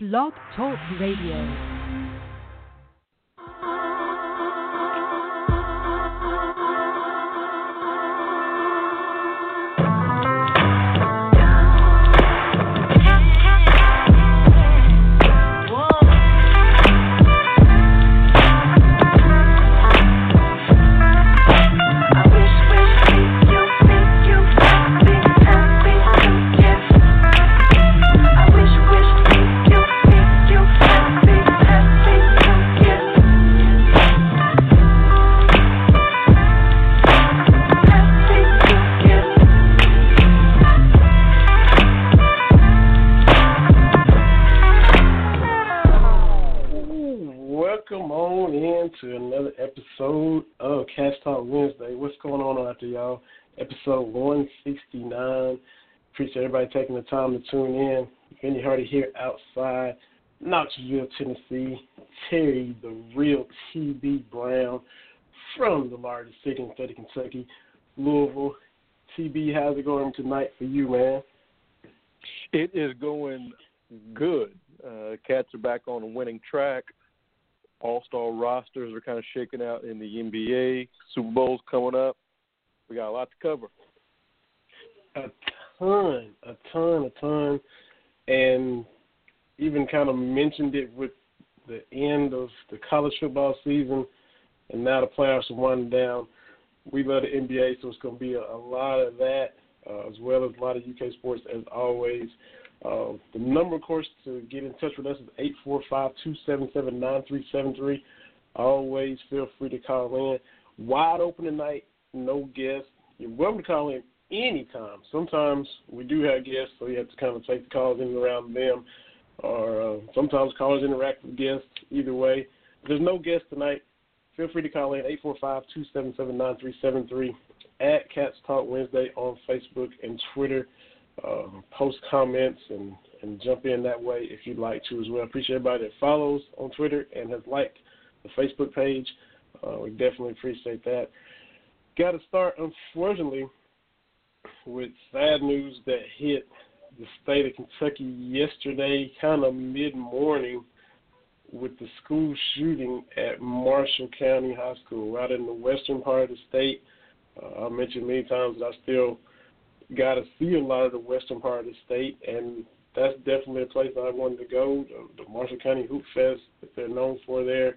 Blog Talk Radio. Everybody taking the time to tune in. Vinny Hardy here outside Knoxville, Tennessee. Terry, the real TB Brown from the largest city in state of Kentucky, Louisville. TB, how's it going tonight for you, man? It is going good. Uh, Cats are back on a winning track. All star rosters are kind of shaking out in the NBA. Super Bowl's coming up. We got a lot to cover. A ton, a ton, a ton, and even kind of mentioned it with the end of the college football season, and now the playoffs are winding down. We love the NBA, so it's going to be a, a lot of that, uh, as well as a lot of UK sports, as always. Uh, the number, of course, to get in touch with us is eight four five two seven seven nine three seven three. Always feel free to call in. Wide open tonight, no guests. You're welcome to call in anytime. Sometimes we do have guests, so you have to kind of take the calls in and around them, or uh, sometimes callers interact with guests. Either way, if there's no guest tonight. Feel free to call in 845-277-9373 at Cats Talk Wednesday on Facebook and Twitter. Uh, post comments and, and jump in that way if you'd like to as well. Appreciate everybody that follows on Twitter and has liked the Facebook page. Uh, we definitely appreciate that. Got to start, unfortunately, with sad news that hit the state of Kentucky yesterday, kind of mid morning, with the school shooting at Marshall County High School, right in the western part of the state. Uh, I mentioned many times that I still got to see a lot of the western part of the state, and that's definitely a place I wanted to go. The, the Marshall County Hoop Fest that they're known for there.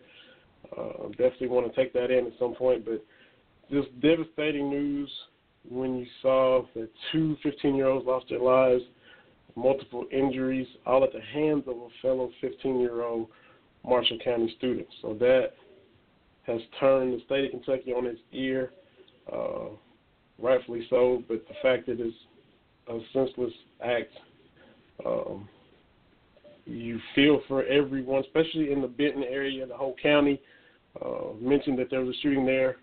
Uh, definitely want to take that in at some point, but just devastating news when you saw that two 15 year olds lost their lives, multiple injuries, all at the hands of a fellow 15 year old Marshall County student. So that has turned the state of Kentucky on its ear, uh, rightfully so, but the fact that it's a senseless act, um, you feel for everyone, especially in the Benton area, the whole county. Uh, mentioned that there was a shooting there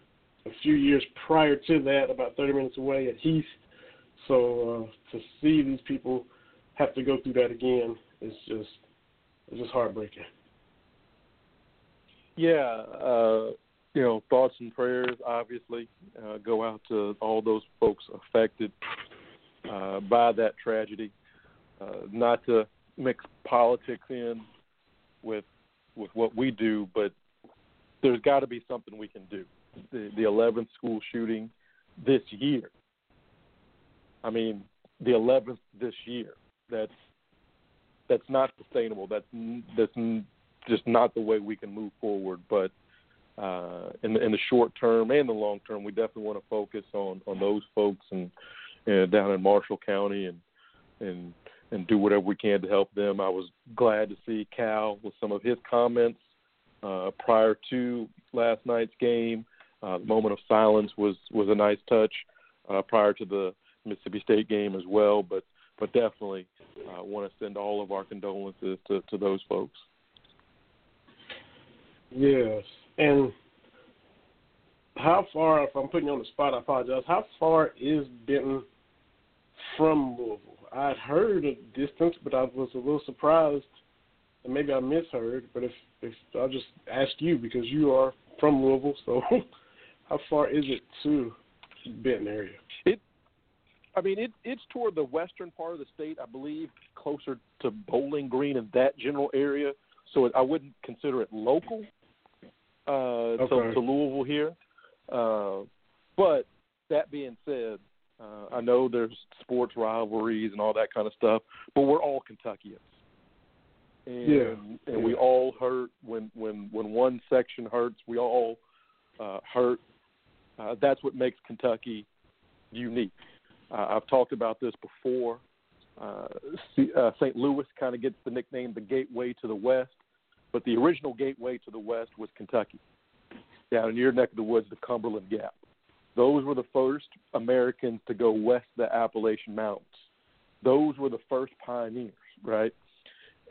a few years prior to that, about 30 minutes away at Heath. So uh, to see these people have to go through that again is just it's just heartbreaking. Yeah, uh, you know, thoughts and prayers obviously uh, go out to all those folks affected uh, by that tragedy. Uh, not to mix politics in with with what we do, but there's got to be something we can do the, the 11th school shooting this year. I mean, the 11th this year. That's that's not sustainable. That's that's just not the way we can move forward. But uh, in the in the short term and the long term, we definitely want to focus on on those folks and uh, down in Marshall County and and and do whatever we can to help them. I was glad to see Cal with some of his comments uh, prior to last night's game. Uh, the moment of silence was was a nice touch uh, prior to the Mississippi State game as well. But but definitely uh, want to send all of our condolences to, to those folks. Yes, and how far? If I'm putting you on the spot, I apologize. How far is Benton from Louisville? I'd heard a distance, but I was a little surprised, and maybe I misheard. But if if I'll just ask you because you are from Louisville, so How far is it to Benton area? It, I mean, it, it's toward the western part of the state, I believe, closer to Bowling Green and that general area. So it, I wouldn't consider it local uh, okay. to, to Louisville here. Uh, but that being said, uh, I know there's sports rivalries and all that kind of stuff, but we're all Kentuckians. And, yeah. and we all hurt when when when one section hurts. We all uh, hurt. Uh, that's what makes Kentucky unique. Uh, I've talked about this before. Uh, uh, St. Louis kind of gets the nickname the gateway to the West, but the original gateway to the West was Kentucky, down in your neck of the woods, the Cumberland Gap. Those were the first Americans to go west the Appalachian Mountains. Those were the first pioneers, right?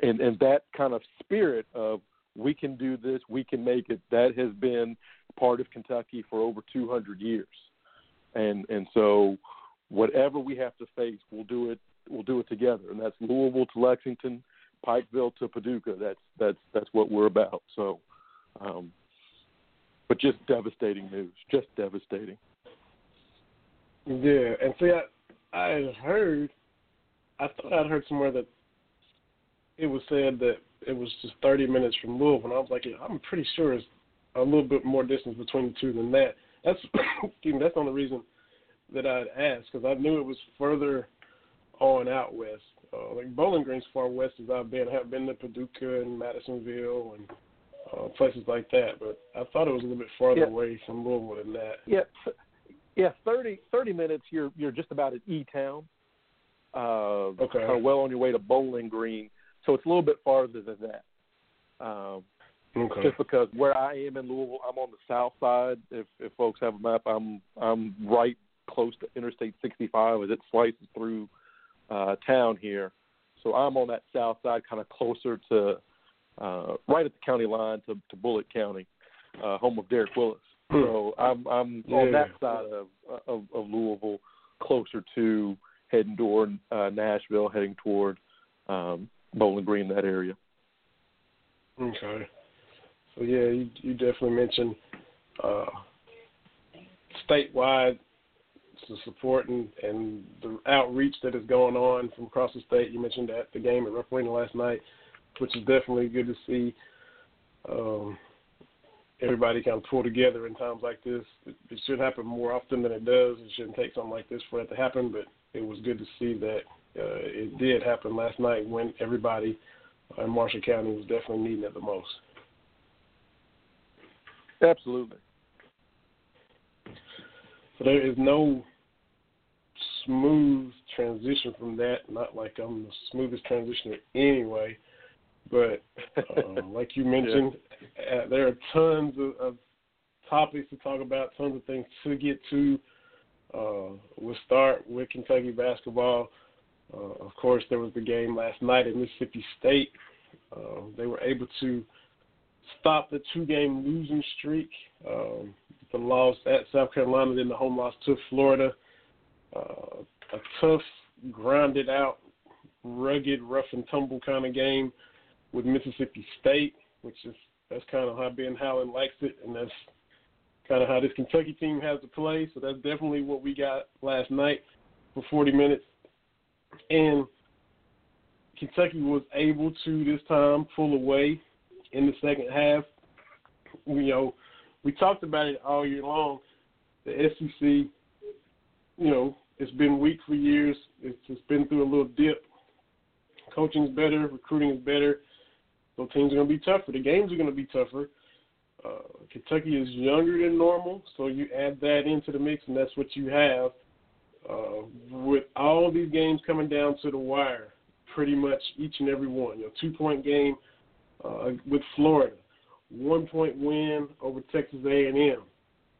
And and that kind of spirit of we can do this, we can make it, that has been part of Kentucky for over 200 years. And and so whatever we have to face, we'll do it. We'll do it together, and that's Louisville to Lexington, Pikeville to Paducah. That's that's that's what we're about. So, um, but just devastating news, just devastating. Yeah, and see, I I heard, I thought I'd heard somewhere that it was said that it was just 30 minutes from Louisville, and I was like, I'm pretty sure it's a little bit more distance between the two than that. That's that's the only reason that I'd asked because I knew it was further on out west. Uh, like Bowling Green's far west as I've been. I have been to Paducah and Madisonville and uh, places like that, but I thought it was a little bit farther yeah. away from Louisville than that. Yeah, yeah, 30, 30 minutes. You're you're just about at E Town. Uh, okay. Kind of well on your way to Bowling Green, so it's a little bit farther than that. Um, okay. Just because where I am in Louisville, I'm on the south side. If if folks have a map, I'm I'm right close to Interstate 65 as it slices through uh, town here. So I'm on that south side, kind of closer to uh, right at the county line to, to Bullitt County, uh, home of Derek Willis. Hmm. So I'm I'm yeah. on that side of, of of Louisville, closer to heading toward uh, Nashville, heading toward um, Bowling Green, that area. Okay. So yeah, you, you definitely mentioned uh, statewide the support and, and the outreach that is going on from across the state. You mentioned that the game at Rupp Arena last night, which is definitely good to see. Um, everybody kind of pull together in times like this. It, it should happen more often than it does. It shouldn't take something like this for it to happen, but it was good to see that uh, it did happen last night when everybody in Marshall County was definitely needing it the most. Absolutely. So there is no smooth transition from that. Not like I'm the smoothest transitioner anyway, but uh, like you mentioned, yeah. uh, there are tons of, of, topics to talk about, tons of things to get to. Uh, we'll start with Kentucky basketball. Uh, of course, there was the game last night at Mississippi State. Uh, they were able to stop the two-game losing streak. Um, the loss at South Carolina, then the home loss to Florida. Uh, a tough, grounded out, rugged, rough and tumble kind of game with Mississippi State, which is that's kind of how Ben Howland likes it, and that's kind of how this Kentucky team has to play. So that's definitely what we got last night for 40 minutes, and Kentucky was able to this time pull away in the second half. You know, we talked about it all year long. The SEC, you know, it's been weak for years. It's just been through a little dip. Coaching's better, recruiting is better. So teams are going to be tougher. The games are going to be tougher. Uh, Kentucky is younger than normal, so you add that into the mix, and that's what you have. Uh, with all these games coming down to the wire, pretty much each and every one. You know, two point game uh, with Florida, one point win over Texas A&M,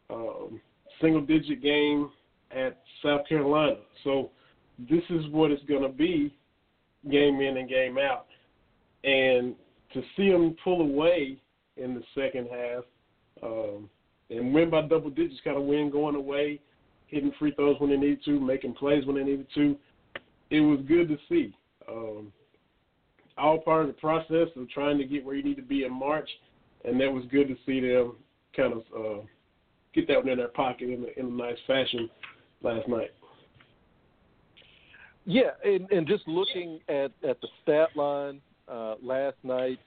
um, single digit game at South Carolina. So this is what it's going to be, game in and game out. And to see them pull away in the second half um, and win by double digits, kind of win going away, hitting free throws when they need to, making plays when they needed to, it was good to see. Um, all part of the process of trying to get where you need to be in March – and that was good to see them kind of uh, get that one in their pocket in a, in a nice fashion last night. Yeah, and, and just looking at, at the stat line uh, last night,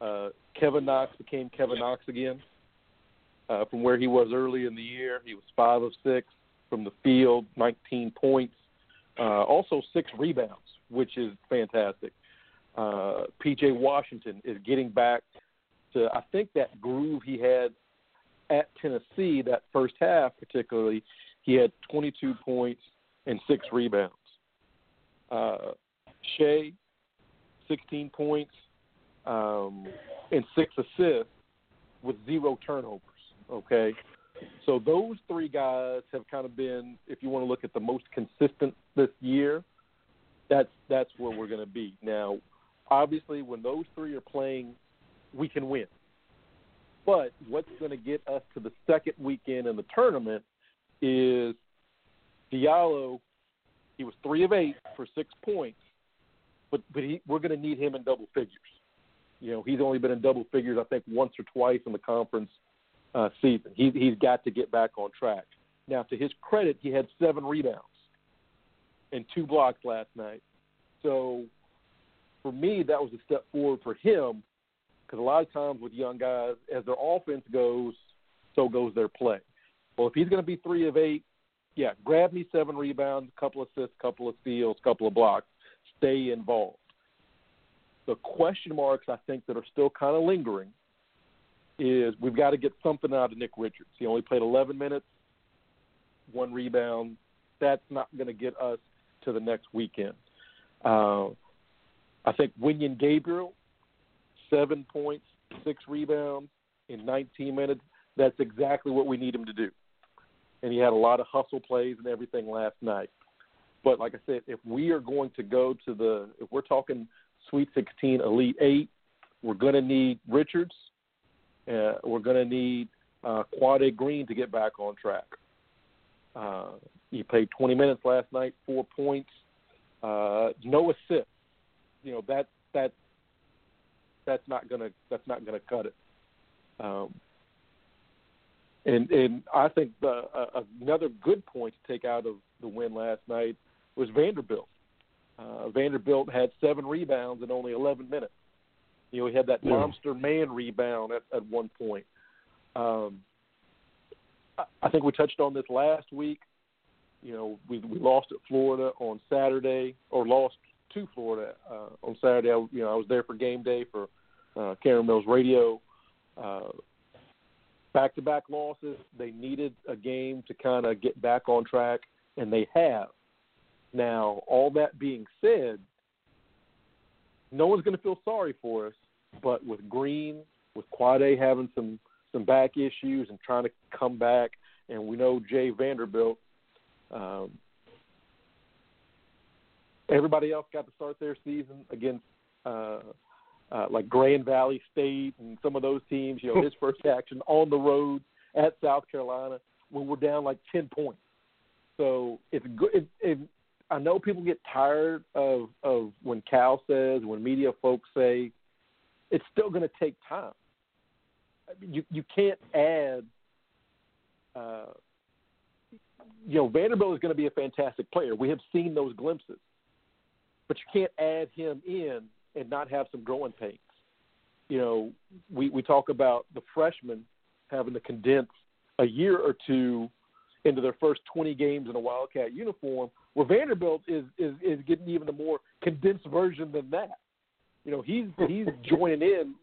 uh, Kevin Knox became Kevin Knox again uh, from where he was early in the year. He was five of six from the field, 19 points, uh, also six rebounds, which is fantastic. Uh, PJ Washington is getting back to I think that groove he had at Tennessee that first half, particularly. He had 22 points and six rebounds. Uh, Shai, 16 points um, and six assists with zero turnovers. Okay, so those three guys have kind of been, if you want to look at the most consistent this year, that's that's where we're going to be. Now, obviously, when those three are playing, we can win. But what's going to get us to the second weekend in the tournament is Diallo. He was three of eight for six points, but but he, we're going to need him in double figures. You know, he's only been in double figures, I think, once or twice in the conference uh, season. He, he's got to get back on track. Now, to his credit, he had seven rebounds and two blocks last night. So, for me, that was a step forward for him because a lot of times with young guys, as their offense goes, so goes their play. Well, if he's going to be three of eight, yeah, grab me seven rebounds, a couple of assists, couple of steals, couple of blocks, stay involved. The question marks I think that are still kind of lingering is we've got to get something out of Nick Richards. He only played 11 minutes, one rebound. That's not going to get us to the next weekend. Uh, I think Wenyen Gabriel, seven points, six rebounds in 19 minutes. That's exactly what we need him to do. And he had a lot of hustle plays and everything last night. But like I said, if we are going to go to the, if we're talking Sweet 16, Elite Eight, we're going to need Richards uh, we're going to need uh, Quade Green to get back on track. Uh, he played 20 minutes last night, four points, uh, no assists. You know that that that's not gonna that's not gonna cut it. Um, and and I think the, uh, another good point to take out of the win last night was Vanderbilt. Uh, Vanderbilt had seven rebounds in only 11 minutes. You know, he had that yeah. monster man rebound at, at one point. Um, I, I think we touched on this last week. You know, we we lost at Florida on Saturday, or lost to Florida uh, on Saturday. I, you know, I was there for game day for uh, Karen Mills Radio. Uh, back-to-back losses. They needed a game to kind of get back on track, and they have. Now, all that being said, no one's going to feel sorry for us. But with Green, with Quade having some some back issues and trying to come back, and we know Jay Vanderbilt. Um, everybody else got to start their season against uh, uh, like Grand Valley State and some of those teams. You know, his first action on the road at South Carolina when we're down like ten points. So it's good. It, it, I know people get tired of of when Cal says, when media folks say, it's still going to take time. I mean, you you can't add. Uh, you know, Vanderbilt is going to be a fantastic player. We have seen those glimpses, but you can't add him in and not have some growing pains. You know, we we talk about the freshmen having to condense a year or two into their first 20 games in a Wildcat uniform, where Vanderbilt is is, is getting even a more condensed version than that. You know, he's he's joining in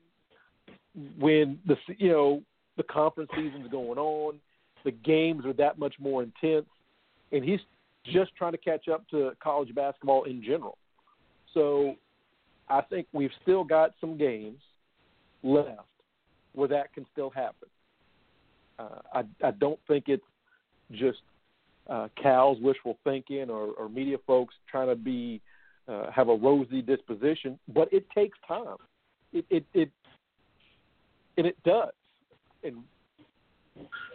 when the you know the conference season's going on, the games are that much more intense, and he's just trying to catch up to college basketball in general. So, I think we've still got some games left where that can still happen. Uh, I I don't think it's just uh, Cal's wishful thinking or, or media folks trying to be uh, have a rosy disposition, but it takes time. It it, it and it does. And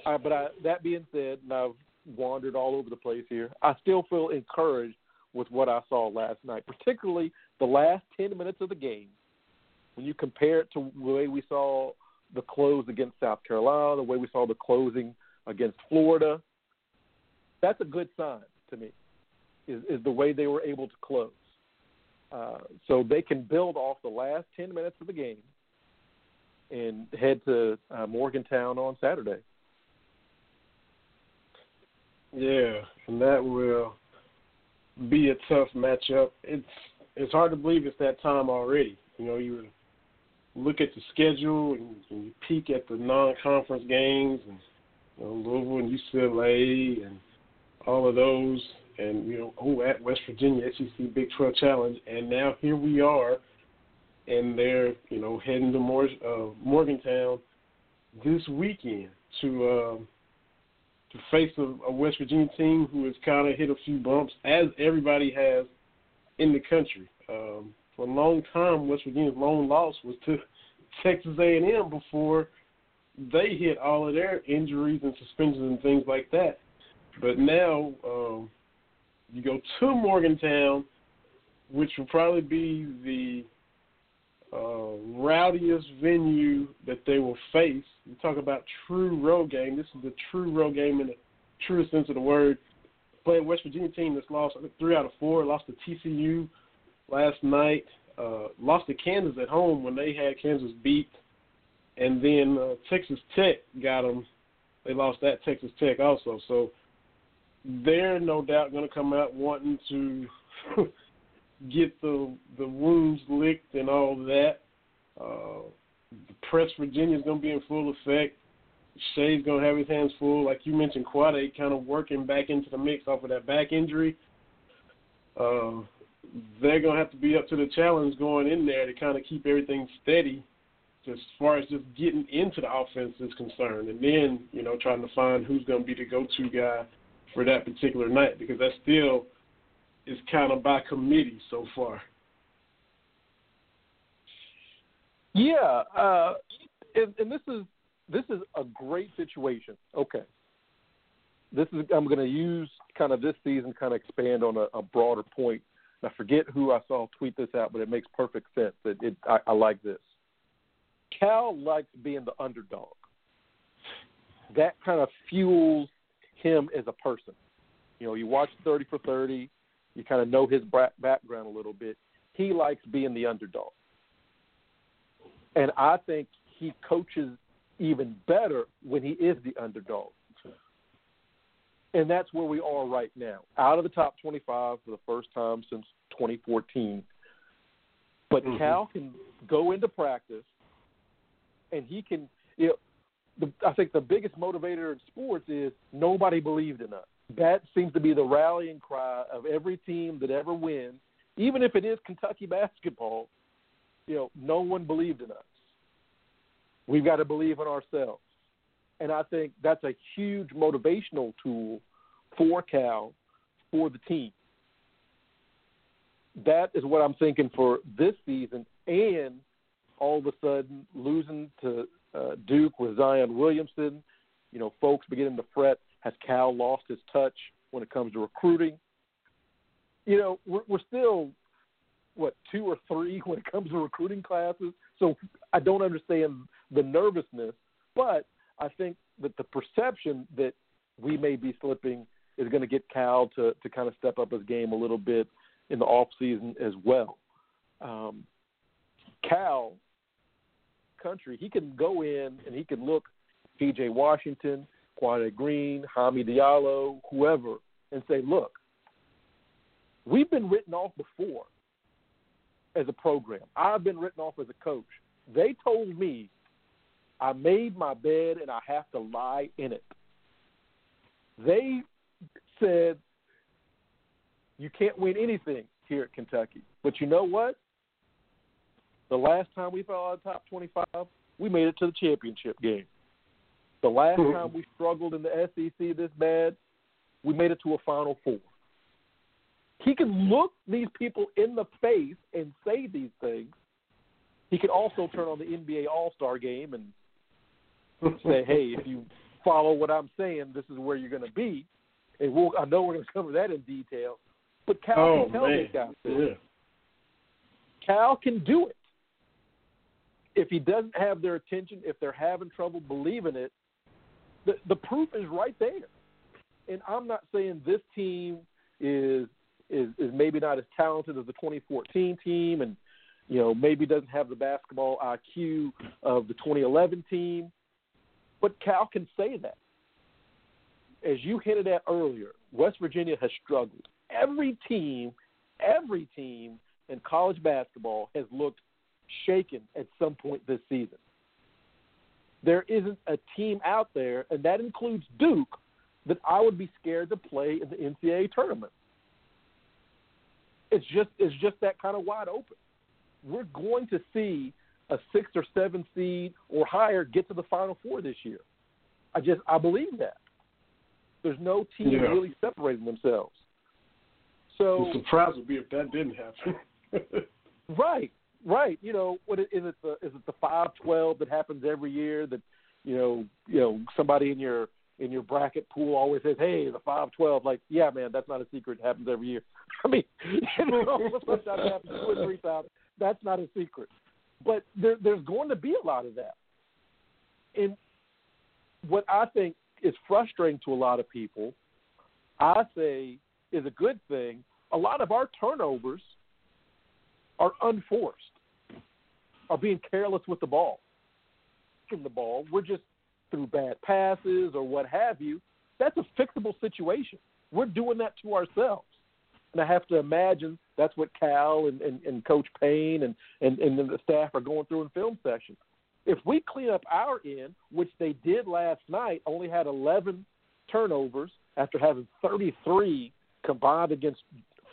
uh, but I, that being said, and I've wandered all over the place here. I still feel encouraged with what I saw last night, particularly the last ten minutes of the game. When you compare it to the way we saw the close against South Carolina, the way we saw the closing against Florida, that's a good sign to me. is, is the way they were able to close. Uh, so they can build off the last 10 minutes of the game and head to uh, Morgantown on Saturday. Yeah, and that will be a tough matchup. It's it's hard to believe it's that time already. You know, you look at the schedule and, and you peek at the non-conference games and you know, Louisville and UCLA and all of those, and you know, oh, at West Virginia SEC Big 12 Challenge, and now here we are, and they're you know heading to Mor- uh, Morgantown this weekend to uh, to face a, a West Virginia team who has kind of hit a few bumps, as everybody has in the country. Um, for a long time, West Virginia's lone loss was to Texas A&M before they hit all of their injuries and suspensions and things like that. But now um, you go to Morgantown, which will probably be the uh, rowdiest venue that they will face. You talk about true road game. This is the true road game in the truest sense of the word. Playing West Virginia team that's lost three out of four, lost to TCU last night, uh, lost to Kansas at home when they had Kansas beat, and then uh, Texas Tech got them. They lost that Texas Tech also. So they're no doubt going to come out wanting to get the the wounds licked and all that. Uh, the press Virginia is going to be in full effect. Shai's going to have his hands full, like you mentioned. Quade kind of working back into the mix off of that back injury. Uh, they're going to have to be up to the challenge going in there to kind of keep everything steady as far as just getting into the offense is concerned. And then, you know, trying to find who's going to be the go-to guy for that particular night because that still is kind of by committee so far. Yeah, uh, and, and this is this is a great situation. Okay, this is I'm going to use kind of this season, kind of expand on a, a broader point. I forget who I saw tweet this out, but it makes perfect sense. It, it I, I like this. Cal likes being the underdog. That kind of fuels him as a person. You know, you watch 30 for 30, you kind of know his background a little bit. He likes being the underdog. And I think he coaches even better when he is the underdog. And that's where we are right now. Out of the top 25 for the first time since 2014. But mm-hmm. Cal can go into practice and he can, you know, the, I think the biggest motivator in sports is nobody believed in us. That seems to be the rallying cry of every team that ever wins, even if it is Kentucky basketball. You know, no one believed in us. We've got to believe in ourselves, and I think that's a huge motivational tool for Cal, for the team. That is what I'm thinking for this season, and all of a sudden losing to uh, Duke with Zion Williamson. You know, folks beginning to fret. Has Cal lost his touch when it comes to recruiting? You know, we're, we're still what two or three when it comes to recruiting classes. So I don't understand the nervousness, but I think that the perception that we may be slipping is going to get Cal to to kind of step up his game a little bit in the off season as well. Um, Cal country, he can go in and he can look PJ Washington, Quade Green, Hami Diallo, whoever, and say, look, we've been written off before as a program. I've been written off as a coach. They told me I made my bed and I have to lie in it. They said you can't win anything here at Kentucky. But you know what? The last time we fell out of the top 25, we made it to the championship game. The last mm-hmm. time we struggled in the SEC this bad, we made it to a Final Four. He can look these people in the face and say these things. He can also turn on the NBA All Star game and say, "Hey, if you follow what I'm saying, this is where you're going to be." And we'll, I know we're going to cover that in detail. But Cal oh, can tell man. these guys. Yeah. Cal can do it if he doesn't have their attention, if they're having trouble believing it, the the proof is right there. And I'm not saying this team is is is maybe not as talented as the 2014 team, and you know maybe doesn't have the basketball IQ of the 2011 team. But Cal can say that. As you hinted at earlier, West Virginia has struggled. Every team, every team in college basketball has looked shaken at some point this season. There isn't a team out there, and that includes Duke, that I would be scared to play in the NCAA tournament. It's just it's just that kind of wide open. We're going to see a six or seven seed or higher get to the Final Four this year. I just I believe that. There's no team yeah. really separating themselves. So the surprise would be if that didn't happen. right, right. You know, what is it? The is it the five twelve that happens every year? That you know, you know, somebody in your in your bracket pool always says, "Hey, the five twelve. Like, yeah, man, that's not a secret. It happens every year. I mean, you know, happens two or three times. That's not a secret. But there, there's going to be a lot of that. And what I think is frustrating to a lot of people, I say is a good thing. A lot of our turnovers are unforced, are being careless with the ball. The ball, we're just through bad passes or what have you. That's a fixable situation. We're doing that to ourselves. And I have to imagine that's what Cal and, and, and Coach Payne and, and, and the staff are going through in film session. If we clean up our end, which they did last night, only had 11 turnovers after having 33 combined against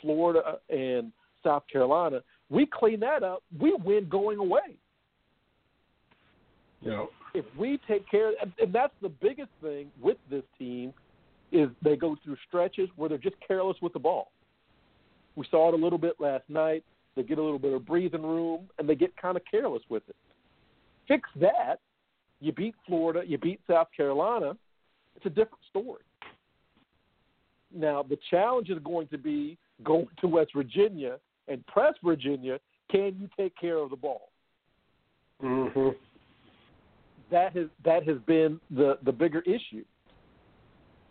Florida and South Carolina, we clean that up, we win going away. Yeah. If we take care, and that's the biggest thing with this team, is they go through stretches where they're just careless with the ball. We saw it a little bit last night. They get a little bit of breathing room, and they get kind of careless with it. Fix that. You beat Florida. You beat South Carolina. It's a different story. Now the challenge is going to be going to West Virginia and press Virginia. Can you take care of the ball? Mm-hmm. That has that has been the the bigger issue.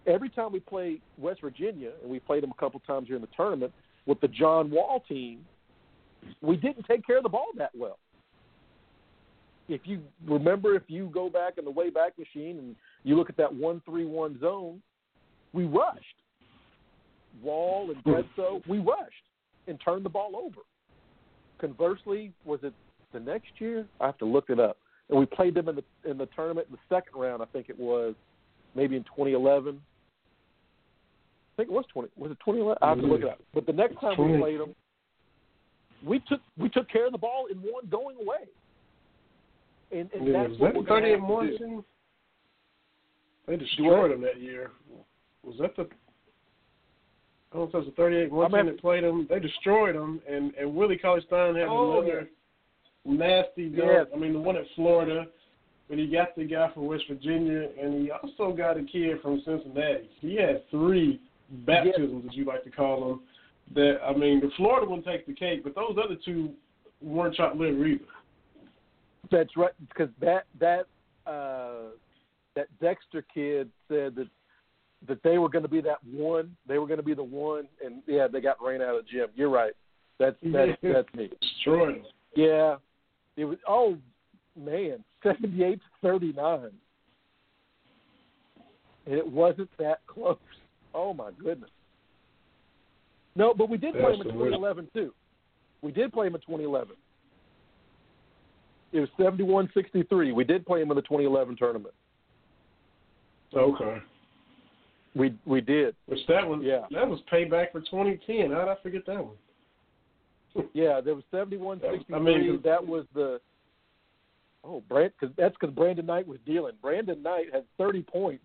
Every time we play West Virginia, and we played them a couple times during the tournament, with the John Wall team, we didn't take care of the ball that well. If you remember, if you go back in the way back machine and you look at that one three one zone, we rushed. Wall and Bledsoe, we rushed and turned the ball over. Conversely, was it the next year? I have to look it up. And we played them in the in the tournament in the second round. I think it was maybe in 2011 I think it was twenty. Was it twenty eleven? I have to look it up. But the next time we played them, we took we took care of the ball in one going away. And, and yeah, that's what that and one? They destroyed them that year. Was that the? I don't know if it was the 38 one team that played them. They destroyed them, and and Willie Cauley Stein had oh, another yeah. nasty dunk. Yeah. I mean, the one at Florida, but he got the guy from West Virginia, and he also got a kid from Cincinnati. He had three baptisms, as you like to call them. That I mean, the Florida one takes the cake, but those other two weren't chopped liver either. That's right, because that that uh, that Dexter kid said that that they were going to be that one. They were going to be the one, and yeah, they got ran out of the gym. You're right. That's that's that's me. Destroyed. Yeah, it was. Oh man, seventy eight to thirty nine. It wasn't that close. Oh my goodness. No, but we did play him in 2011 too. We did play him in 2011. It was 71-63. We did play him in the 2011 tournament. Okay. We we did. Which that was yeah. that was payback for 2010. How did I forget that one? yeah, there was 71-63. I mean, that was the oh, Brand, cause that's because Brandon Knight was dealing. Brandon Knight had 30 points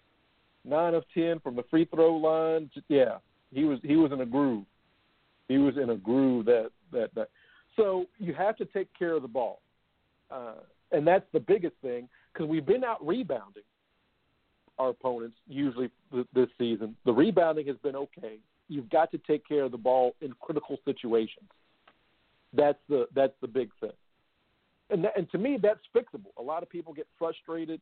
nine of ten from the free throw line. Yeah, he was he was in a groove. He was in a groove that that that. So you have to take care of the ball, uh, and that's the biggest thing because we've been out rebounding our opponents usually this season. The rebounding has been okay. You've got to take care of the ball in critical situations. That's the that's the big thing, and that, and to me that's fixable. A lot of people get frustrated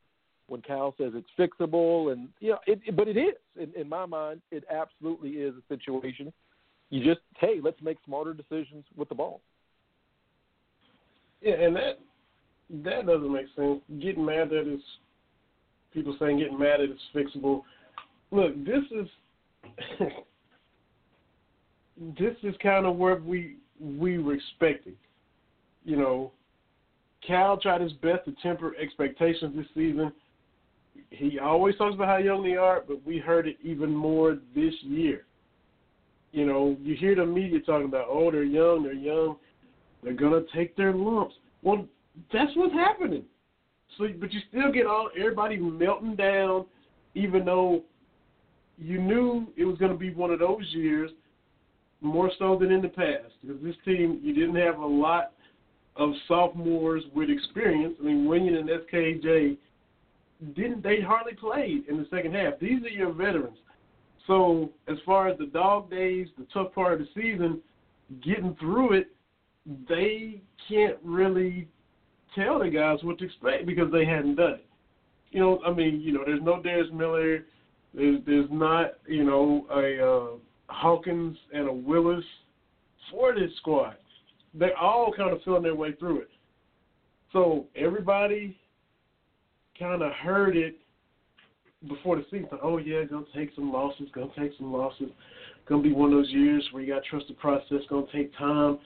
when Cal says it's fixable, and you know, it, it, but it is in, in my mind. It absolutely is a situation you just hey, let's make smarter decisions with the ball. Yeah, and that that doesn't make sense. Getting mad that it's people saying getting mad at it's fixable. Look, this is this is kind of where we we were expecting. You know, Cal tried his best to temper expectations this season. He always talks about how young they are, but we heard it even more this year. You know, you hear the media talking about, oh, they're young, they're young, they're gonna take their lumps. Well, that's what's happening. So, but you still get all everybody melting down, even though you knew it was going to be one of those years, more so than in the past. Because this team, you didn't have a lot of sophomores with experience. I mean, Wenyen and SKJ didn't they hardly played in the second half. These are your veterans. So as far as the dog days, the tough part of the season, getting through it, they can't really tell the guys what to expect because they hadn't done it. You know, I mean, you know, there's no Darius Miller, there's there's not, you know, a uh, Hawkins and a Willis for this squad. They're all kind of feeling their way through it. So everybody kind of heard it before the season. Oh yeah, gonna take some losses, gonna take some losses. Gonna be one of those years where you got to trust the process. Gonna take time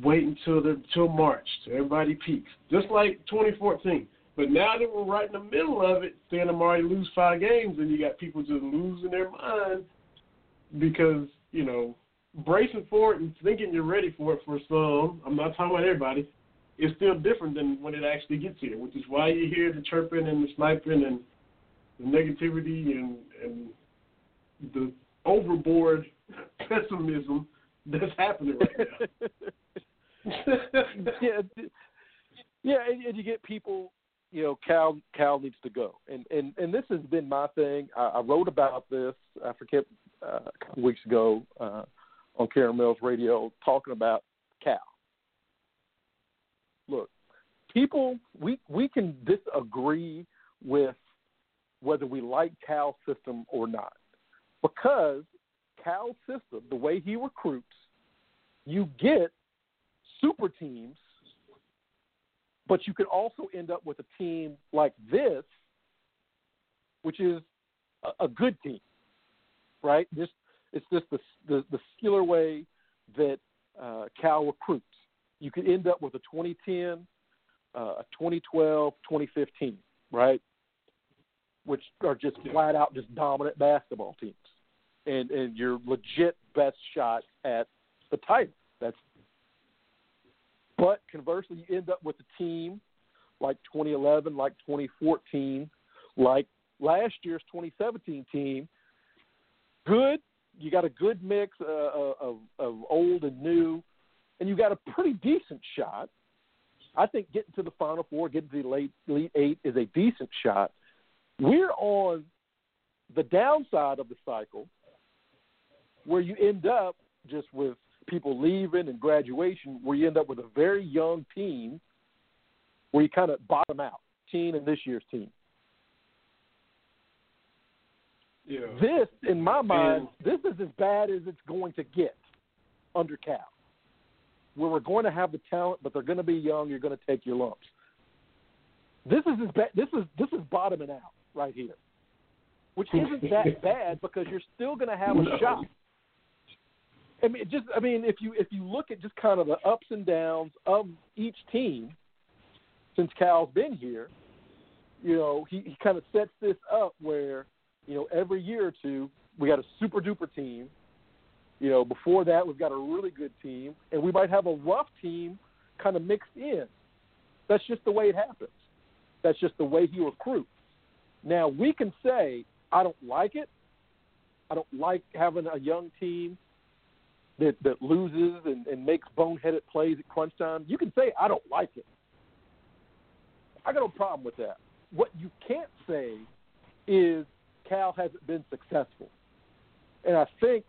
wait until the until March till everybody peaks, just like 2014. But now that we're right in the middle of it, them already lose five games, and you got people just losing their mind because you know bracing for it and thinking you're ready for it for some. I'm not talking about everybody. It's still different than when it actually gets here, which is why you hear the chirping and the sniping and the negativity and and the overboard pessimism that's happening right now. yeah, yeah, and, and you get people. You know, Cal Cal needs to go, and and and this has been my thing. I, I wrote about this. I forget uh, a couple weeks ago uh, on Karen Mills Radio talking about Cal. Look, people, we we can disagree with whether we like Cal's system or not, because Cal's system, the way he recruits, you get super teams, but you could also end up with a team like this, which is a, a good team, right? Just it's just the the, the skiller way that uh, Cal recruits. You could end up with a 2010, uh, a 2012, 2015, right? Which are just flat out just dominant basketball teams, and and your legit best shot at the title. That's but conversely, you end up with a team like 2011, like 2014, like last year's 2017 team. Good, you got a good mix uh, uh, of, of old and new, and you got a pretty decent shot. I think getting to the Final Four, getting to the late Elite Eight is a decent shot. We're on the downside of the cycle, where you end up just with people leaving and graduation, where you end up with a very young team where you kind of bottom out, team and this year's team. Yeah. This, in my mind, this is as bad as it's going to get under Cal, where we're going to have the talent, but they're going to be young. You're going to take your lumps. This is as bad. This is this is bottoming out right here, which isn't that bad because you're still going to have a no. shot. I mean, just I mean, if you if you look at just kind of the ups and downs of each team since Cal's been here, you know, he, he kind of sets this up where you know every year or two we got a super duper team. You know, before that we've got a really good team, and we might have a rough team kind of mixed in. That's just the way it happens. That's just the way he recruits. Now we can say I don't like it. I don't like having a young team that that loses and, and makes boneheaded plays at crunch time, you can say I don't like it. I got no problem with that. What you can't say is Cal hasn't been successful. And I think,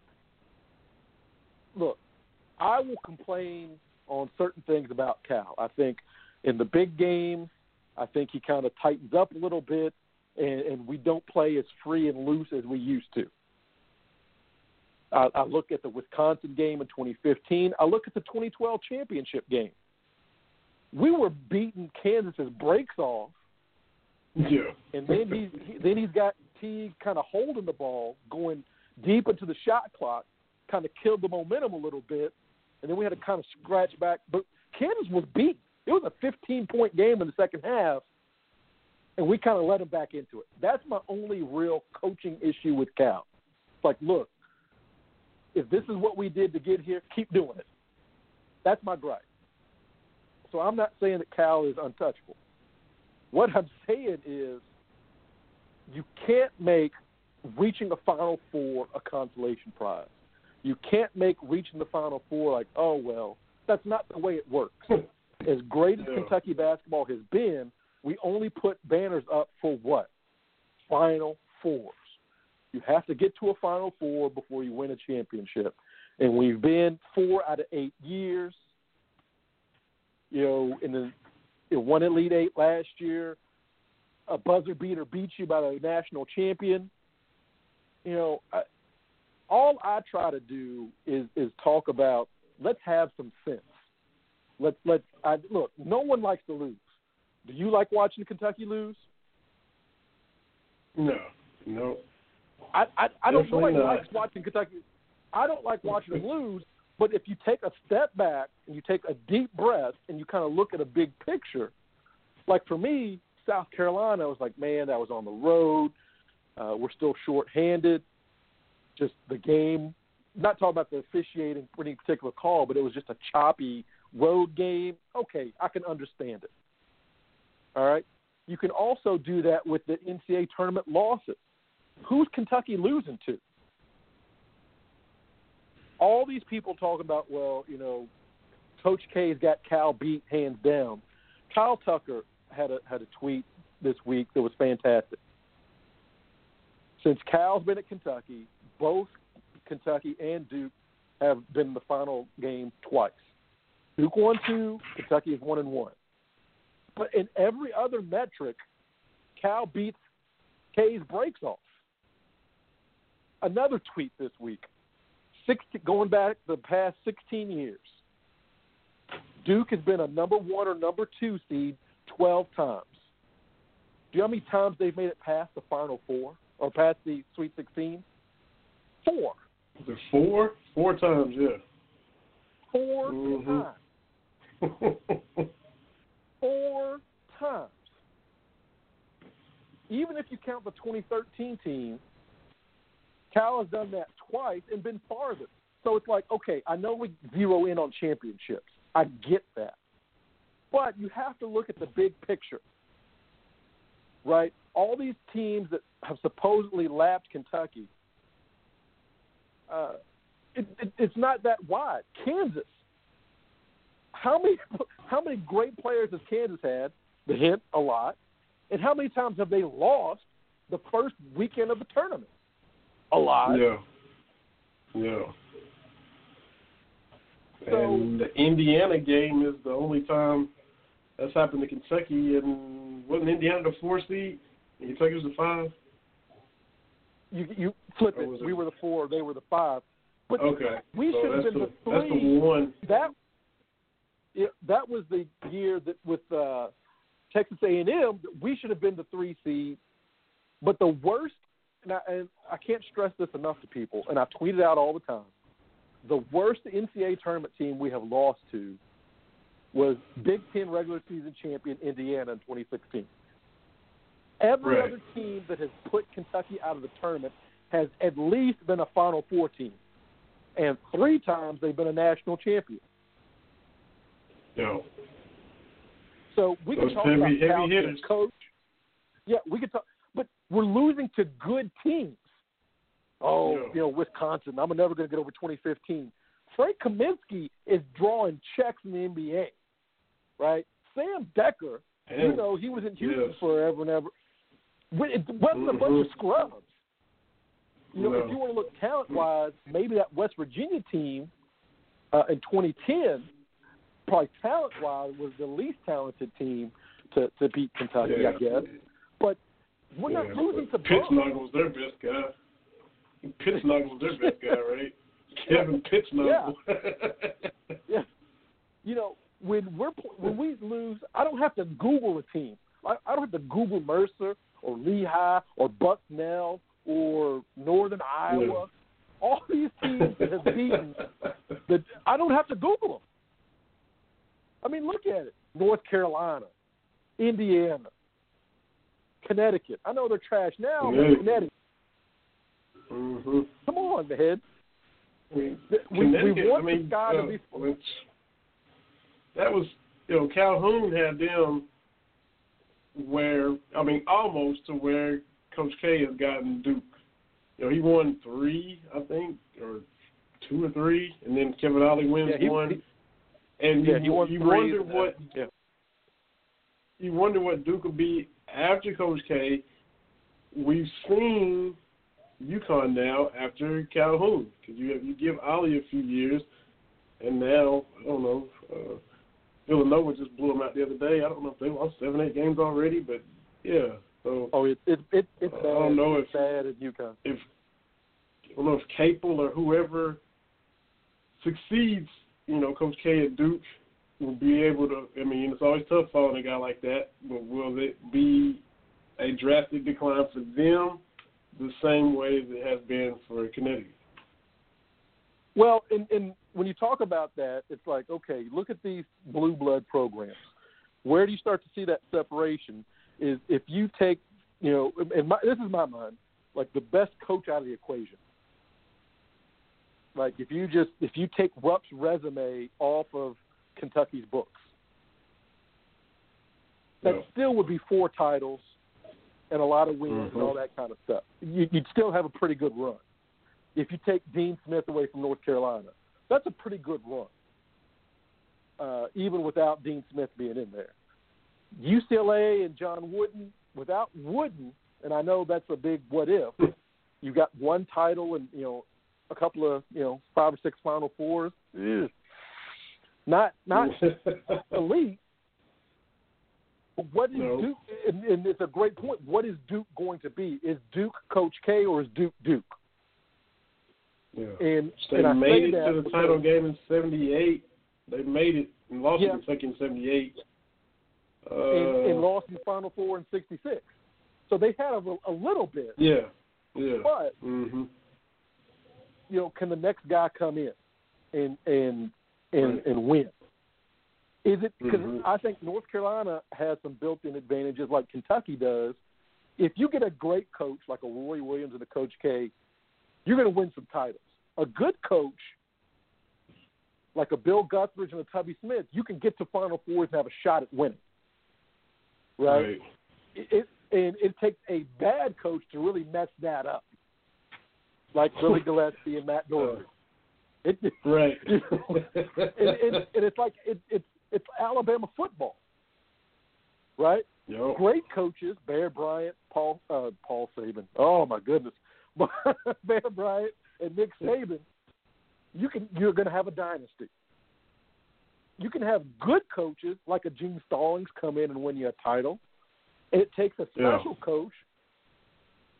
look, I will complain on certain things about Cal. I think in the big game, I think he kind of tightens up a little bit, and, and we don't play as free and loose as we used to. I, I look at the Wisconsin game in 2015. I look at the 2012 championship game. We were beating Kansas's brakes off. Yeah. And then he's he, then he's got T kind of holding the ball, going deep into the shot clock, kind of killed the momentum a little bit, and then we had to kind of scratch back. But Kansas was beat. It was a 15 point game in the second half, and we kind of let him back into it. That's my only real coaching issue with Cal. It's Like, look, if this is what we did to get here, keep doing it. That's my gripe. So I'm not saying that Cal is untouchable. What I'm saying is you can't make reaching a Final Four a consolation prize. You can't make reaching the Final Four like, oh, well, that's not the way it works. As great as yeah. Kentucky basketball has been, we only put banners up for what? Final Fours. You have to get to a Final Four before you win a championship. And we've been four out of eight years. You know, in the in one Elite Eight last year, a buzzer beater beats you by the national champion. You know, I, all I try to do is is talk about let's have some sense. Let's let I look. No one likes to lose. Do you like watching Kentucky lose? No, no. I I, I don't know like likes watching Kentucky. I don't like watching them lose. But if you take a step back and you take a deep breath and you kind of look at a big picture, like for me, South Carolina was like, man, that was on the road. Uh, we're still short-handed. Just the game. Not talking about the officiating for any particular call, but it was just a choppy road game. Okay, I can understand it. All right. You can also do that with the NCAA tournament losses. Who's Kentucky losing to? All these people talking about, well, you know, Coach K's got Cal beat hands down. Kyle Tucker had a had a tweet this week that was fantastic. Since Cal's been at Kentucky, both Kentucky and Duke have been in the final game twice. Duke won two, Kentucky is one and one. But in every other metric, Cal beats K's breaks off. Another tweet this week, 60, going back the past 16 years, Duke has been a number one or number two seed 12 times. Do you know how many times they've made it past the Final Four or past the Sweet 16? Four. Four? Four times, yeah. 4 mm-hmm. times. Four times. Even if you count the 2013 team, Cal has done that twice and been farther. So it's like, okay, I know we zero in on championships. I get that. But you have to look at the big picture, right? All these teams that have supposedly lapped Kentucky, uh, it, it, it's not that wide. Kansas, how many how many great players has Kansas had? The hint a lot, and how many times have they lost the first weekend of the tournament? A lot. Yeah. Yeah. So, and the Indiana game is the only time that's happened to Kentucky, and wasn't Indiana the four seed? And Kentucky was the five. You you flip it. We were the four. They were the five. But okay. we so should have been the, the three. That's the one. That it, that was the year that with uh, Texas A&M, we should have been the three seed. But the worst, and I, and I can't stress this enough to people, and I tweet it out all the time. The worst NCAA tournament team we have lost to was Big Ten regular season champion Indiana in 2016. Every right. other team that has put Kentucky out of the tournament has at least been a Final Four team, and three times they've been a national champion. No. So we Those can talk about heavy coach. Yeah, we can talk, we're losing to good teams. Oh, yeah. you know, Wisconsin. I'm never going to get over 2015. Frank Kaminsky is drawing checks in the NBA right? Sam Dekker, and, you know, he was in Houston yes. forever and ever. It wasn't a bunch of Mm-hmm. scrubs. You know, No. if you want to look talent wise, maybe that West Virginia team uh, in 2010, probably talent wise, was the least talented team to, to beat Kentucky, yeah. I guess. We're yeah. not losing to bums. was their best guy. Pittsnogle was their best guy, right? Kevin Pittsnogle. Yeah. yeah. You know, when we're when we lose, I don't have to Google a team. I, I don't have to Google Mercer or Lehigh or Bucknell or Northern Iowa. Yeah. All these teams that have beaten, the, I don't have to Google them. I mean, look at it: North Carolina, Indiana, Connecticut. I know they're trash now, but Connecticut. Mm-hmm. Come on, man. I mean, we, we want I mean, this guy uh, to be. That was, you know, Calhoun had them where, I mean, almost to where Coach K has gotten Duke. You know, he won three, I think, or two or three, and then Kevin Ollie wins yeah, he, one. He, and yeah, you, he won you wonder what yeah. you wonder what Duke will be after Coach K. We've seen UConn now after Calhoun because you have, you give Ollie a few years, and now I don't know. Uh, Villanova just blew them out the other day. I don't know if they lost seven, eight games already, but yeah. So oh, it it, it it's uh, bad. I don't know it's if bad at UConn. If I don't know if Capel or whoever succeeds, you know, Coach K at Duke will be able to. I mean, it's always tough following a guy like that, but will it be a drastic decline for them the same way as it has been for Connecticut? Well, and, and when you talk about that, it's like, okay, look at these blue blood programs. Where do you start to see that separation? Is if you take, you know, and my, this is my mind, like the best coach out of the equation. Like if you just if you take Rupp's resume off of Kentucky's books, that Yeah. still would be four titles and a lot of wins Mhm. and all that kind of stuff. You, you'd still have a pretty good run. If you take Dean Smith away from North Carolina, that's a pretty good run, uh, even without Dean Smith being in there. UCLA and John Wooden, without Wooden, and I know that's a big what if. You got one title and you know a couple of you know five or six Final Fours. Ugh. Not not elite. What is No. Duke? And, and it's a great point. What is Duke going to be? Is Duke Coach K or is Duke Duke? yeah. And They and made it to the title game in '78. They made it and lost Yeah. to Kentucky in '78. Uh, and, and lost in Final Four in '66. So they had a, a little bit, yeah, yeah. but hmm you know, can the next guy come in and and and, Right. and win? Is it because Mhm. I think North Carolina has some built-in advantages like Kentucky does. If you get a great coach like a Roy Williams and a Coach K, you're going to win some titles. A good coach like a Bill Guthridge and a Tubby Smith, you can get to Final Fours and have a shot at winning. Right? It, it and it takes a bad coach to really mess that up, like Billy Gillispie and Matt Doherty. It, Right. you know, and, and, and it's like it, it's it's Alabama football, right? Yo. Great coaches, Bear Bryant, Paul uh, Paul Saban. Oh my goodness, Bear Bryant and Nick Saban. You can you're going to have a dynasty. You can have good coaches like a Gene Stallings come in and win you a title. And it takes a Yeah. special coach,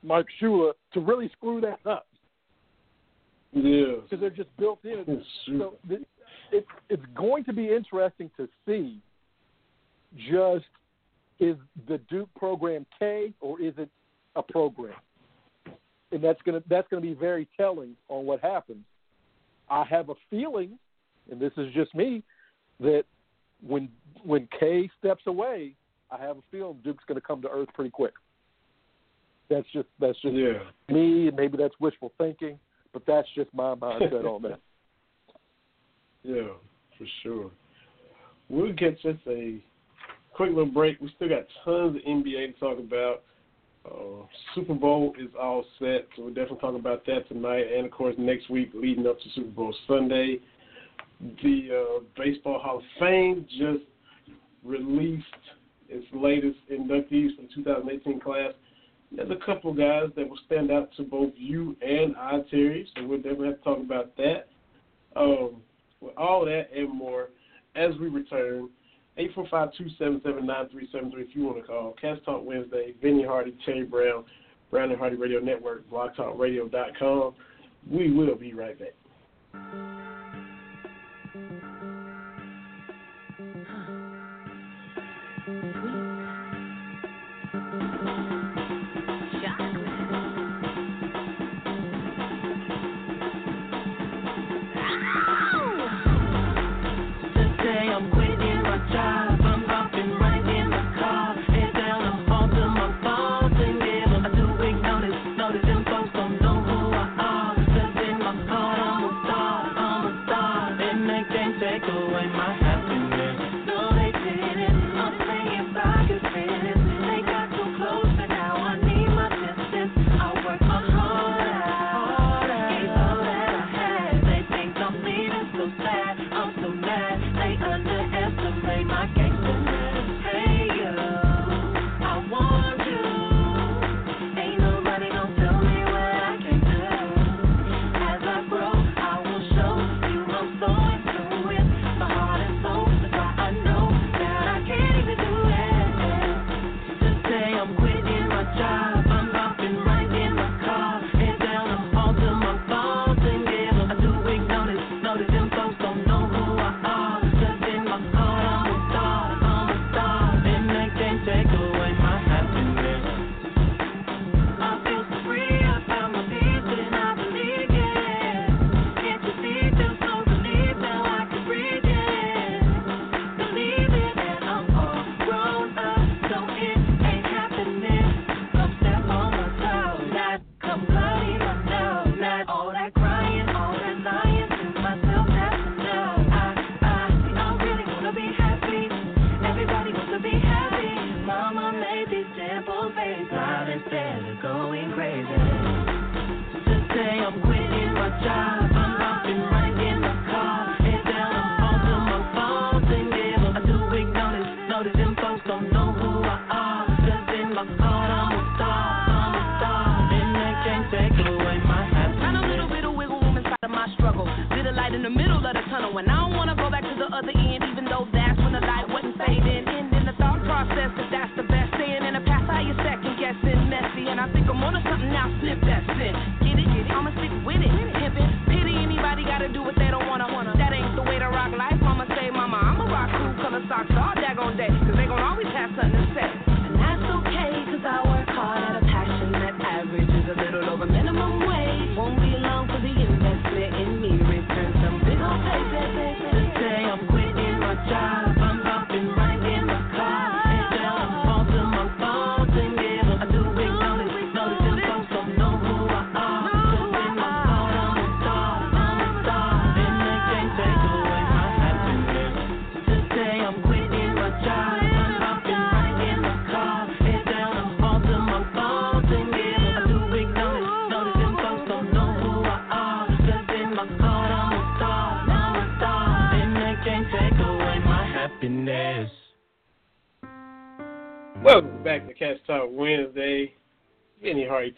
Mike Shula, to really screw that up Yeah. because they're just built in. It's So th- it, it's going to be interesting to see just is the Duke program K or is it a program? And that's gonna that's gonna be very telling on what happens. I have a feeling, and this is just me, that when when K steps away, I have a feeling Duke's gonna come to earth pretty quick. That's just that's just yeah. me, and maybe that's wishful thinking, but that's just my mindset on that. Yeah, for sure. We'll get just a quick little break. We still got tons of NBA to talk about. Uh, Super Bowl is all set, so we'll definitely talk about that tonight, and of course next week leading up to Super Bowl Sunday. The uh, Baseball Hall of Fame just released its latest inductees the 2018 class. There's a couple guys that will stand out to both you and I, Terry, so we'll definitely have to talk about that. Um, with all that and more, as we return, 845-277-9373 if you want to call. Cats Talk Wednesday, Vinny Hardy, Terry Brown, Brown and Hardy Radio Network, blogtalkradio.com. We will be right back.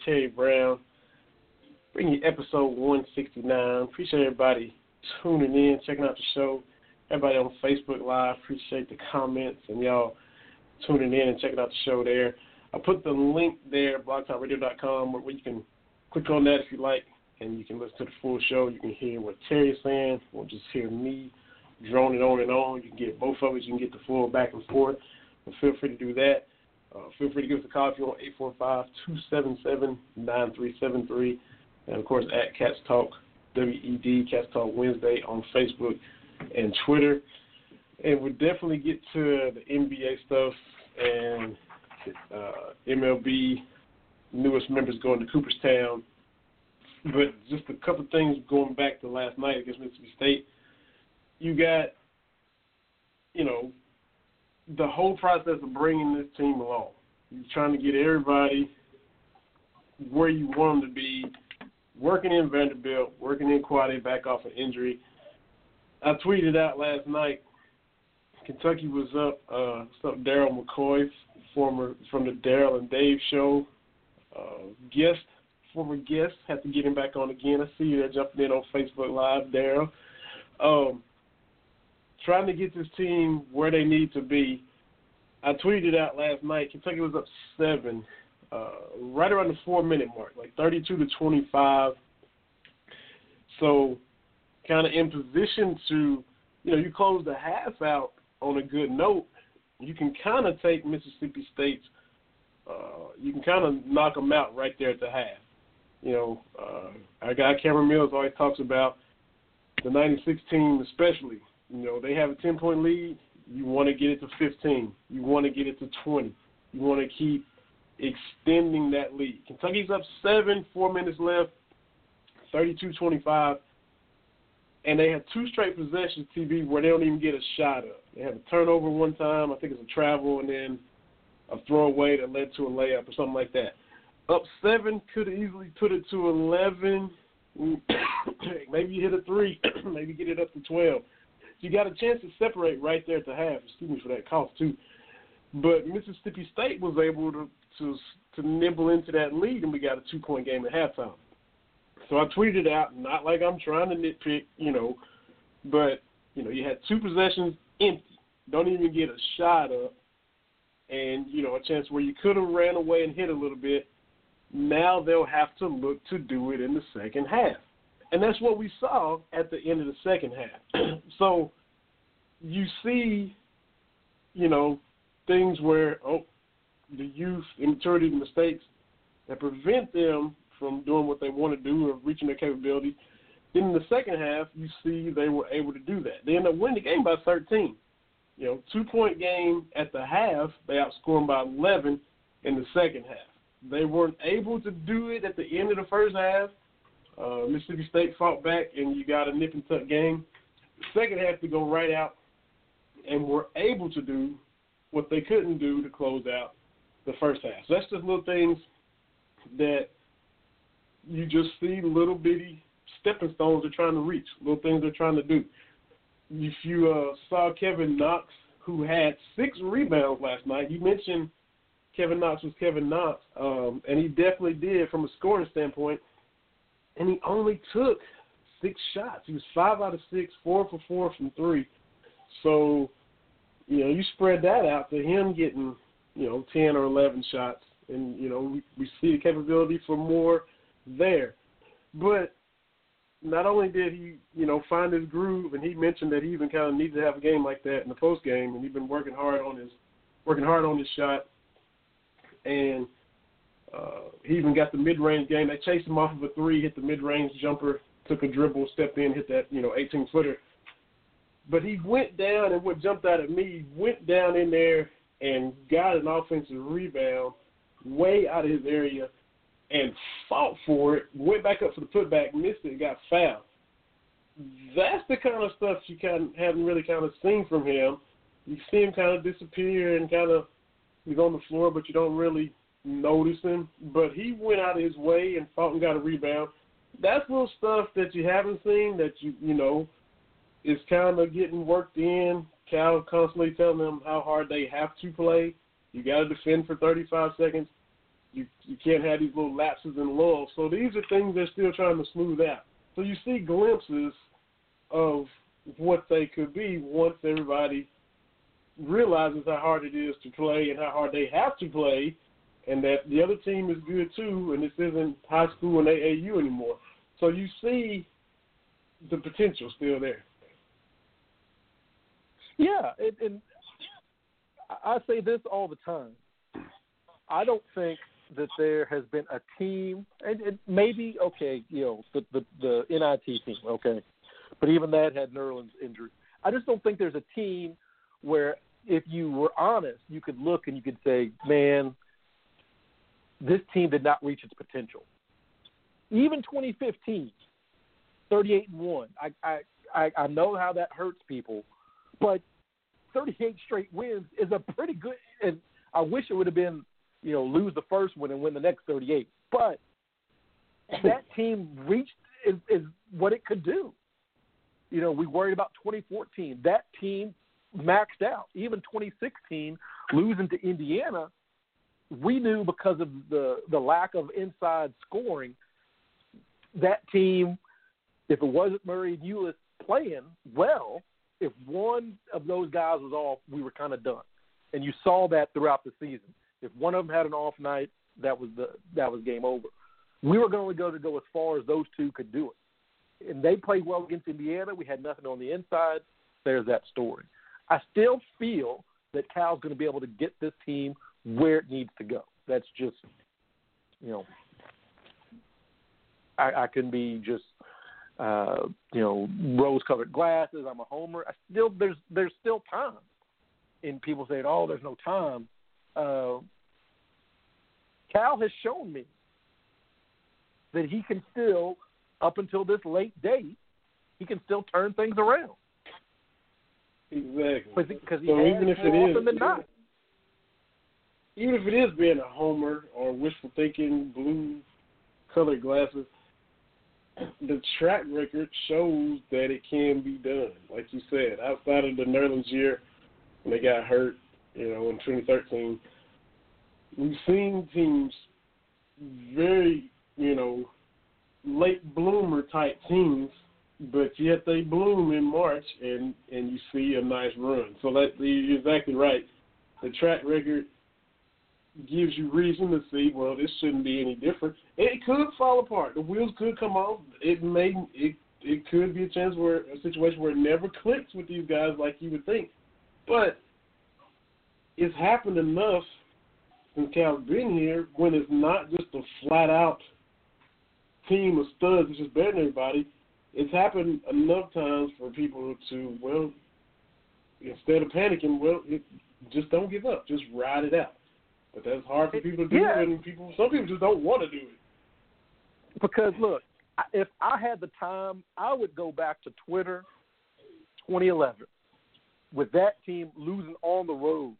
Terry Brown, bringing you episode 169. Appreciate everybody tuning in, checking out the show. Everybody on Facebook Live, appreciate the comments and y'all tuning in and checking out the show there. I put the link there, blogtalkradio.com, where you can click on that if you like, and you can listen to the full show. You can hear what Terry's saying, or just hear me droning on and on. You can get both of us. You can get the full back and forth. But feel free to do that. Uh, feel free to give us a call if you want, 845-277-9373. And, of course, at Cats Talk, W-E-D, Cats Talk Wednesday on Facebook and Twitter. And we'll definitely get to the NBA stuff and uh, MLB newest members going to Cooperstown. But just a couple things going back to last night against Mississippi State. You got, you know, the whole process of bringing this team along. You're trying to get everybody where you want them to be, working in Vanderbilt, working in Quade back off an injury. I tweeted out last night. Kentucky was up. Uh, up, Daryl McCoy, former from the Daryl and Dave show. Uh, guest, former guest, had to get him back on again. I see you there jumping in on Facebook Live, Daryl. Um, trying to get this team where they need to be. I tweeted out last night. Kentucky was up seven, uh, right around the four minute mark, like thirty-two to twenty-five. So kind of in position to, you know, you close the half out on a good note, you can kind of take Mississippi State's, uh, you can kind of knock them out right there at the half. You know, uh, our guy Cameron Mills always talks about the 96 team, especially. You know, they have a 10 point lead. You want to get it to 15. You want to get it to 20. You want to keep extending that lead. Kentucky's up seven, four minutes left, 32-25, and they have two straight possessions, TV, where they don't even get a shot up. They have a turnover one time, I think it's a travel, and then a throwaway that led to a layup or something like that. Up seven could easily put it to 11. maybe you hit a three, maybe get it up to 12. You got a chance to separate right there at the half. Excuse me for that cough too. But Mississippi State was able to to to nibble into that lead, and we got a two point game at halftime. So I tweeted out, not like I'm trying to nitpick, you know, but you know, you had two possessions empty, don't even get a shot up, and you know, a chance where you could have ran away and hit a little bit. Now they'll have to look to do it in the second half, and that's what we saw at the end of the second half. so you see, you know, things where oh, the youth immaturity mistakes that prevent them from doing what they want to do or reaching their capability. Then in the second half, you see they were able to do that. They end up winning the game by 13. You know, two point game at the half, they outscored by 11 in the second half. They weren't able to do it at the end of the first half. Uh, Mississippi State fought back, and you got a nip and tuck game. Second half to go right out, and were able to do what they couldn't do to close out the first half. So that's just little things that you just see little bitty stepping stones they're trying to reach, little things they're trying to do. If you uh, saw Kevin Knox, who had six rebounds last night, you mentioned Kevin Knox was Kevin Knox, um, and he definitely did from a scoring standpoint. And he only took six shots. He was five out of six, four for four from three. So, you know, you spread that out to him getting you know, 10 or 11 shots. And, you know, we, we see the capability for more there. But not only did he, you know, find his groove, and he mentioned that he even kind of needed to have a game like that in the post game, and he's been working hard on his working hard on his shot, and uh, he even got the mid range game. They chased him off of a three, hit the mid range jumper, took a dribble, stepped in, hit that, you know, 18 footer. But he went down, and what jumped out at me, went down in there and got an offensive rebound way out of his area and fought for it, went back up for the putback, missed it, got fouled. That's the kind of stuff you kind of haven't really kind of seen from him. You see him kind of disappear and kind of he's on the floor, but you don't really notice him. But he went out of his way and fought and got a rebound. That's little stuff that you haven't seen that you you know is kind of getting worked in Cal constantly telling them how hard they have to play. You got to defend for 35 seconds. You you can't have these little lapses and lulls. So these are things they're still trying to smooth out. So you see glimpses of what they could be once everybody realizes how hard it is to play and how hard they have to play, and that the other team is good too, and this isn't high school and AAU anymore. So you see the potential still there. Yeah, and, and I say this all the time. I don't think that there has been a team, and, and maybe okay, you know, the, the the NIT team, okay, but even that had Nerlens injury. I just don't think there's a team where, if you were honest, you could look and you could say, man, this team did not reach its potential. Even 2015, 38 and one. I I I know how that hurts people but 38 straight wins is a pretty good. And I wish it would have been, you know, lose the first one and win the next 38. But that team reached is, is what it could do. You know, we worried about 2014. That team maxed out. Even 2016, losing to Indiana, we knew because of the the lack of inside scoring, that team, if it wasn't Murray and Ulis playing well, if one of those guys was off, we were kind of done. And you saw that throughout the season. If one of them had an off night, that was the that was game over. We were going to go to go as far as those two could do it. and they played well against Indiana. We had nothing on the inside. There's that story. I still feel that Cal's going to be able to get this team where it needs to go. That's just, you know, I, I can be just, uh, you know, rose-colored glasses. I'm a homer. I still there's there's still time. And people say, oh, there's no time. Uh, Cal has shown me that he can still, up until this late date, he can still turn things around. Exactly. Because he so has even if more it is, than not. Even if it is being a homer or wishful thinking, blue colored glasses, the track record shows that it can be done. Like you said, outside of the Nerlens year when they got hurt, you know, in 2013, we've seen teams very, you know, late bloomer type teams, but yet they bloom in March and and you see a nice run. So that you're exactly right. The track record gives you reason to see, well, this shouldn't be any different. It could fall apart. The wheels could come off. It may it it could be a chance where a situation where it never clicks with these guys like you would think. But it's happened enough since Cal's been here when it's not just a flat out team of studs that's just better than everybody. It's happened enough times for people to well instead of panicking, well, it, just don't give up. Just ride it out. But that's hard for people to do, yeah. and people some people just don't want to do it. Because look, if I had the time, I would go back to Twitter 2011 with that team losing on the road,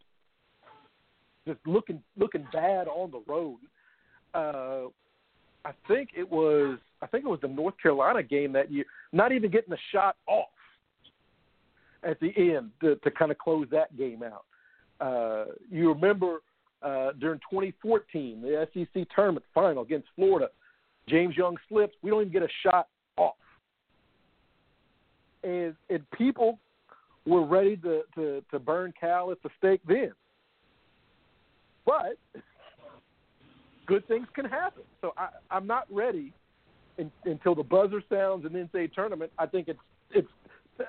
just looking looking bad on the road. Uh, I think it was I think it was the North Carolina game that year, not even getting a shot off at the end to, to kind of close that game out. Uh, you remember uh, during 2014, the SEC tournament final against Florida. James Young slips. We don't even get a shot off. And, and people were ready to, to, to burn Cal at the stake then. But good things can happen. So I, I'm not ready in, until the buzzer sounds and then say tournament. I think it's it's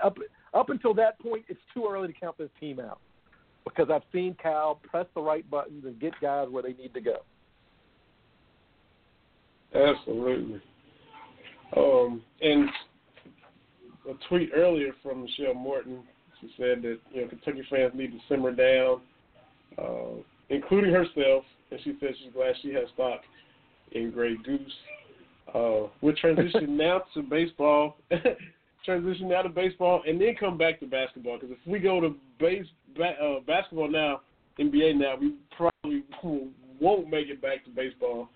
up up until that point. It's too early to count this team out because I've seen Cal press the right buttons and get guys where they need to go. Absolutely. Um, and a tweet earlier from Michelle Morton. She said that you know Kentucky fans need to simmer down, uh, including herself. And she says she's glad she has stock in Grey Goose. Uh, we'll transition now to baseball. transition now to baseball, and then come back to basketball. Because if we go to base ba- uh, basketball now, NBA now, we probably won't make it back to baseball,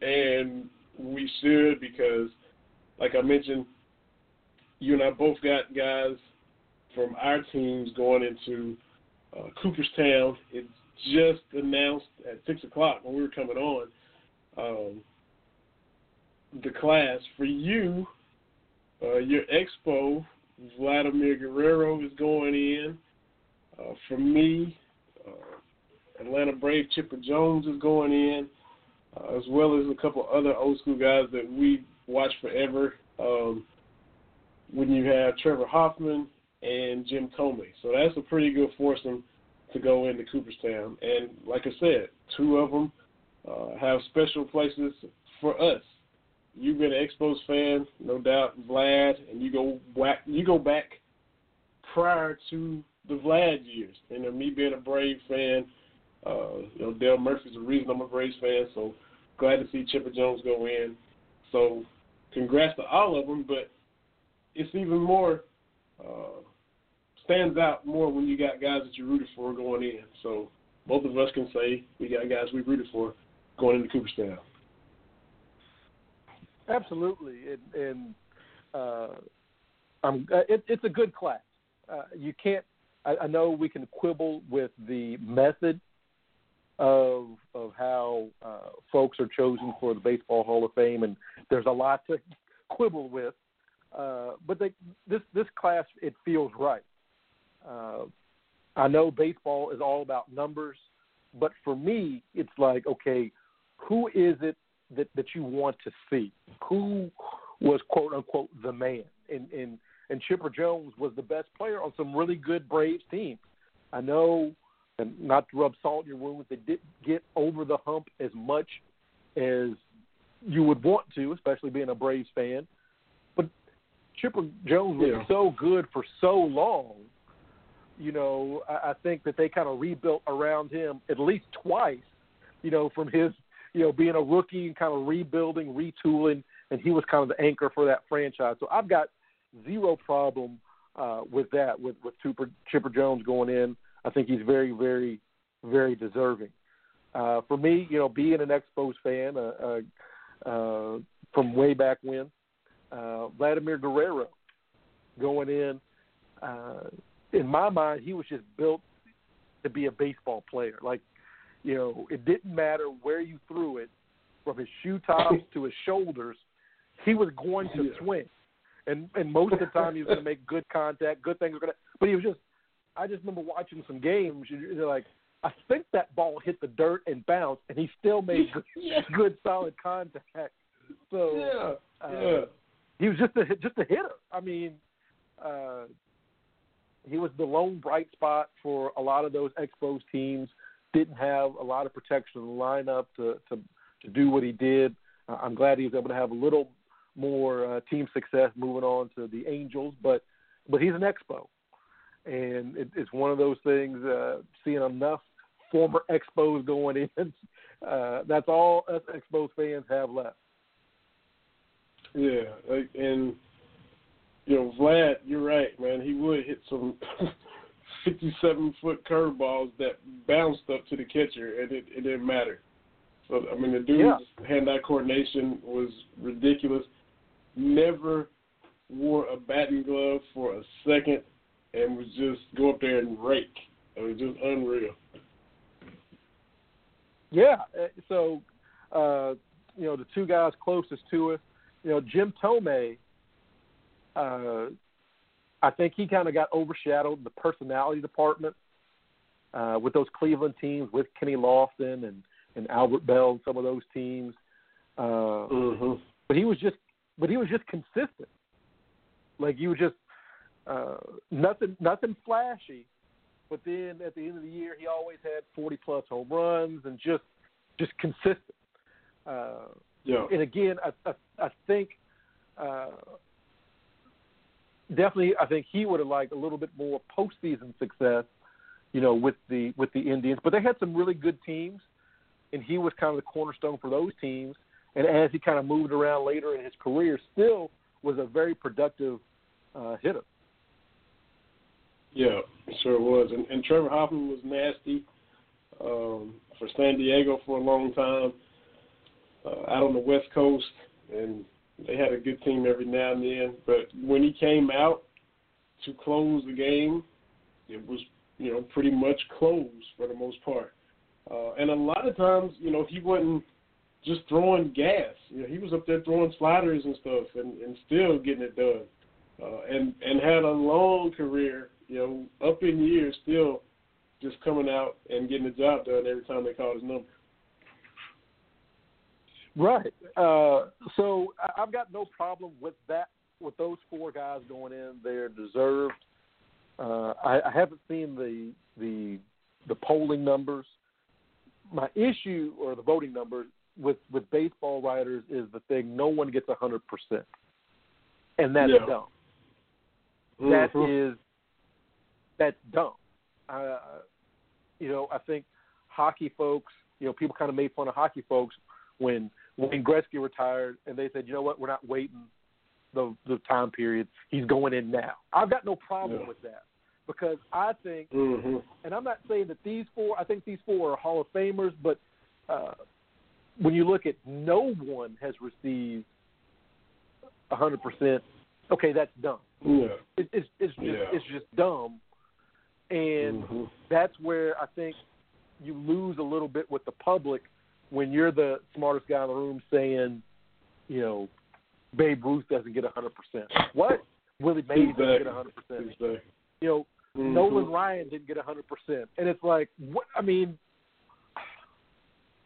and we should because, like I mentioned, you and I both got guys from our teams going into uh, Cooperstown. It's just announced at six o'clock when we were coming on. Um, the class for you, uh, your expo, Vladimir Guerrero is going in. Uh, for me, uh, Atlanta Brave Chipper Jones is going in, uh, as well as a couple other old school guys that we watch forever. Um, when you have Trevor Hoffman and Jim Thome, so that's a pretty good foursome to go into Cooperstown. And like I said, two of them uh, have special places for us. You've been an Expos fan, no doubt, Vlad, and you go back. You go back prior to the Vlad years. You know, me being a Brave fan, uh, you know, Dale Murphy's the reason I'm a Braves fan. So glad to see Chipper Jones go in. So congrats to all of them, but it's even more uh, stands out more when you got guys that you rooted for going in. So both of us can say we got guys we rooted for going into Cooperstown. Absolutely, and, and uh, I'm, uh, it, it's a good class. Uh, you can't I, I know we can quibble with the method of of how uh, folks are chosen for the Baseball Hall of Fame, and there's a lot to quibble with. Uh, but they, this this class it feels right. Uh, I know baseball is all about numbers, but for me, it's like okay, who is it that that you want to see? Who was quote unquote the man, and and and Chipper Jones was the best player on some really good Braves teams. I know, and not to rub salt in your wounds, they didn't get over the hump as much as you would want to, especially being a Braves fan. But Chipper Jones was Yeah. so good for so long. You know, I, I think that they kind of rebuilt around him at least twice. You know, from his you know being a rookie and kind of rebuilding, retooling, and he was kind of the anchor for that franchise. So I've got zero problem uh, with that with with Chipper, Chipper Jones going in. I think he's very, very, very deserving. Uh, for me, you know, being an Expos fan uh, uh, uh, from way back when, uh, Vladimir Guerrero going in, uh, in my mind, he was just built to be a baseball player. Like, you know, it didn't matter where you threw it, from his shoe tops to his shoulders, he was going to Yeah. swing. And and most of the time he was going to make good contact, good things were going to. But he was just. I just remember watching some games. You're you're like, I think that ball hit the dirt and bounced, and he still made good, Yeah. good solid contact. So Yeah. uh, yeah. he was just a just a hitter. I mean, uh, he was the lone bright spot for a lot of those Expos teams. Didn't have a lot of protection in the lineup to to to do what he did. Uh, I'm glad he was able to have a little more uh, team success moving on to the Angels, but but he's an Expo, and it, it's one of those things. Uh, seeing enough former Expos going in, uh, that's all us Expos fans have left. Yeah, like, and you know, Vlad, you're right, man. He would hit some 57 foot curveballs that bounced up to the catcher, and it, it didn't matter. So I mean, the dude's Yeah. hand-eye coordination was ridiculous. Never wore a batting glove for a second, and was just go up there and rake. It was just unreal. Yeah. uh, So, uh, you know, the two guys closest to us, you know, Jim Thome, uh, I think he kind of got overshadowed in the personality department uh, with those Cleveland teams, with Kenny Lofton and, and Albert Belle and some of those teams. Uh, Mm-hmm. but he was just, but he was just consistent. Like you were just uh, nothing, nothing flashy. But then at the end of the year, he always had 40 plus home runs and just, just consistent. Uh, Yeah. and again, I, I, I think uh, definitely, I think he would have liked a little bit more postseason success, you know, with the with the Indians. But they had some really good teams, and he was kind of the cornerstone for those teams. And as he kind of moved around later in his career, still was a very productive uh, hitter. Yeah, sure was. And, and Trevor Hoffman was nasty um, for San Diego for a long time, uh, out on the West Coast, and they had a good team every now and then. But when he came out to close the game, it was you know pretty much closed for the most part. Uh, and a lot of times, you know, he wasn't just throwing gas. You know, he was up there throwing sliders and stuff, and, and still getting it done. Uh, and and had a long career, you know, up in years, still just coming out and getting the job done every time they called his number. Right. Uh, so I've got no problem with that. With those four guys going in, they're deserved. Uh, I, I haven't seen the the the polling numbers. My issue or the voting numbers with with baseball writers is the thing: no one gets a hundred percent, and that's Yeah. dumb. That Mhm. is that's dumb. Uh, you know, I think hockey folks, you know, people kind of made fun of hockey folks when Wayne Gretzky retired, and they said, you know what, we're not waiting the the time period. He's going in now. I've got no problem Yeah. with that because I think, hmm and I'm not saying that these four. I think these four are Hall of Famers, but uh, when you look at no one has received a hundred percent, okay, that's dumb. Yeah. It, it's it's just Yeah. it's just dumb, and hmm that's where I think you lose a little bit with the public when you're the smartest guy in the room saying, you know, Babe Ruth doesn't get a hundred percent. What? Willie Mays doesn't get a hundred percent. Exactly. You know, Mhm. Nolan Ryan didn't get a hundred percent, and it's like, what? I mean,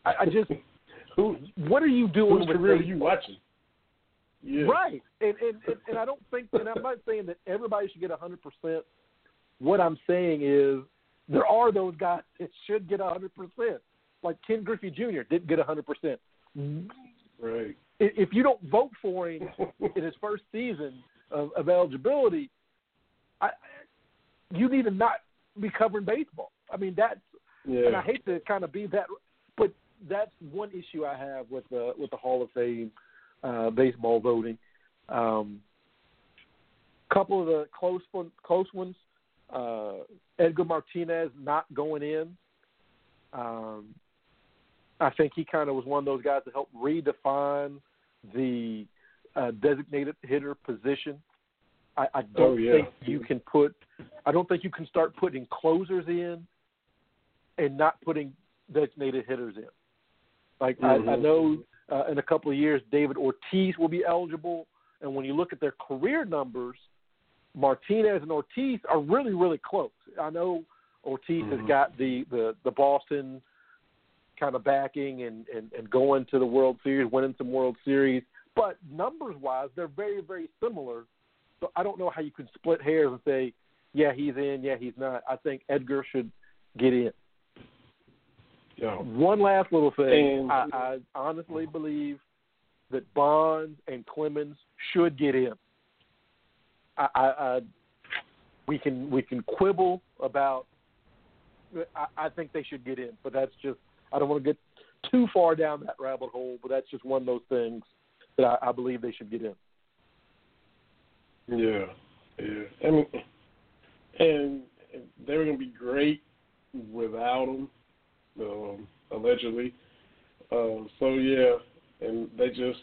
I, I just, Who, what are you doing whose career are you watching? Yeah. Right, and, and and and I don't think, and I'm not saying that everybody should get a hundred percent. What I'm saying is there are those guys that should get a hundred percent, like Ken Griffey Jr. didn't get a hundred percent. Right. If you don't vote for him in his first season of, of eligibility, I, you need to not be covering baseball. I mean that's, yeah. and I hate to kind of be that, that's one issue I have with the with the Hall of Fame uh, baseball voting. Um, couple of the close one, close ones. Uh, Edgar Martinez not going in. Um, I think he kind of was one of those guys that helped redefine the uh, designated hitter position. I, I don't oh, yeah. think you can put. I don't think you can start putting closers in and not putting designated hitters in. Like mm-hmm. I, I know uh, in a couple of years, David Ortiz will be eligible, and when you look at their career numbers, Martinez and Ortiz are really, really close. I know Ortiz mm-hmm. has got the, the, the Boston kind of backing and, and, and going to the World Series, winning some World Series, but numbers wise, they're very, very similar. So I don't know how you can split hairs and say, yeah, he's in, yeah, he's not. I think Edgar should get in. Yeah. One last little thing. And, I, I honestly believe that Bonds and Clemens should get in. I, I, I we can we can quibble about. I, I think they should get in, but that's just I don't want to get too far down that rabbit hole. But that's just one of those things that I, I believe they should get in. Yeah, yeah. I mean, and they were going to be great without him, um, allegedly. Uh, so yeah, and they just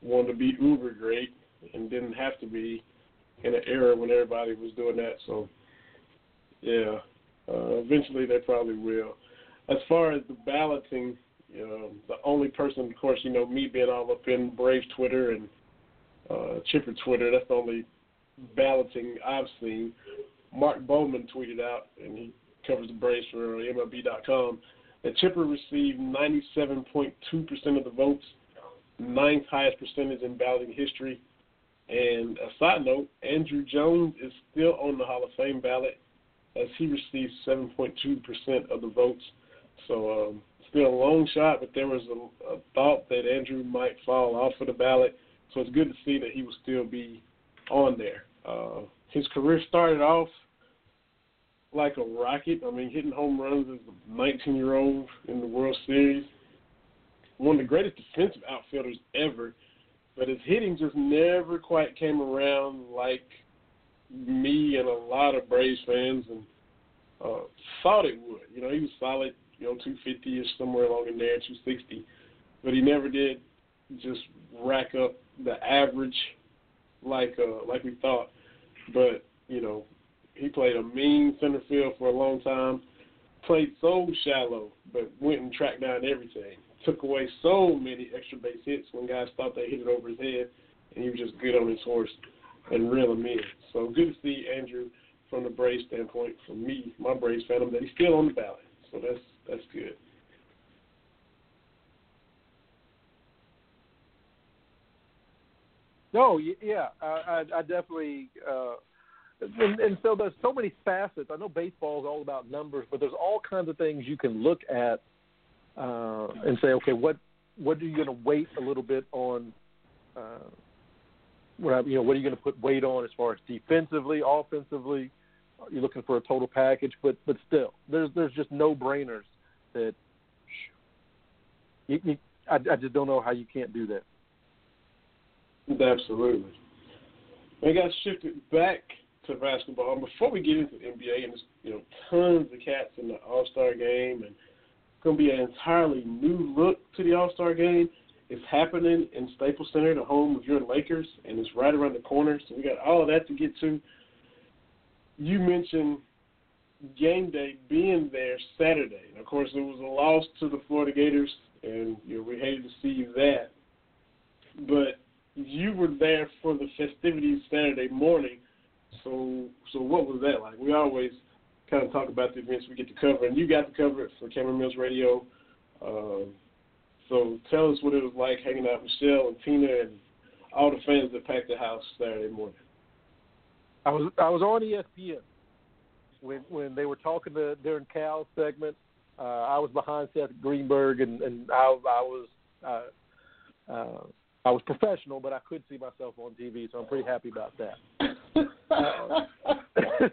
wanted to be uber great and didn't have to be in an era when everybody was doing that. So yeah, uh, eventually they probably will. As far as the balloting, know, the only person, of course, you know, me being all up in Braves Twitter and uh, Chipper Twitter, that's the only balloting I've seen. Mark Bowman tweeted out, and he covers the Braves for MLB.com, that Chipper received 97.2% of the votes, ninth highest percentage in balloting history. And a side note, Andruw Jones is still on the Hall of Fame ballot as he received 7.2% of the votes. So um, still a long shot, but there was a, a thought that Andruw might fall off of the ballot. So it's good to see that he will still be on there. Uh, his career started off like a rocket. I mean, hitting home runs as a 19 year old in the World Series. One of the greatest defensive outfielders ever. But his hitting just never quite came around like me and a lot of Braves fans and uh, thought it would. You know, he was solid, you know, 250 ish, somewhere along in there, 260. But he never did just rack up the average like uh, like we thought. But, you know, he played a mean center field for a long time. Played so shallow, but went and tracked down everything. Took away so many extra base hits when guys thought they hit it over his head, and he was just good on his horse and reel him in. So good to see Andruw from the Braves standpoint. For me, my Braves fan, that he's still on the ballot. So that's that's good. No, yeah, I, I, I definitely. Uh, and, and so there's so many facets. I know baseball is all about numbers, but there's all kinds of things you can look at uh, and say, okay, what what are you going to weight a little bit on? Uh, what you know, what are you going to put weight on as far as defensively, offensively? You're looking for a total package? But but still, there's there's just no brainers that you, you, I, I just don't know how you can't do that. Absolutely. We got shifted back to basketball. And before we get into the NBA, and there's you know tons of cats in the All Star game, and it's going to be an entirely new look to the All Star game. It's happening in Staples Center, the home of your Lakers, and it's right around the corner. So we got all of that to get to. You mentioned game day being there Saturday. And of course, it was a loss to the Florida Gators, and you know we hated to see that. But you were there for the festivities Saturday morning. So, so what was that like? We always kind of talk about the events we get to cover, and you got to cover it for Cameron Mills Radio. Uh, so, tell us what it was like hanging out with Michelle and Tina, and all the fans that packed the house Saturday morning? I was I was on ESPN when when they were talking to during Cal's segment. Uh, I was behind Seth Greenberg, and and I I was uh, uh, I was professional, but I could see myself on TV, so I'm pretty happy about that. Uh,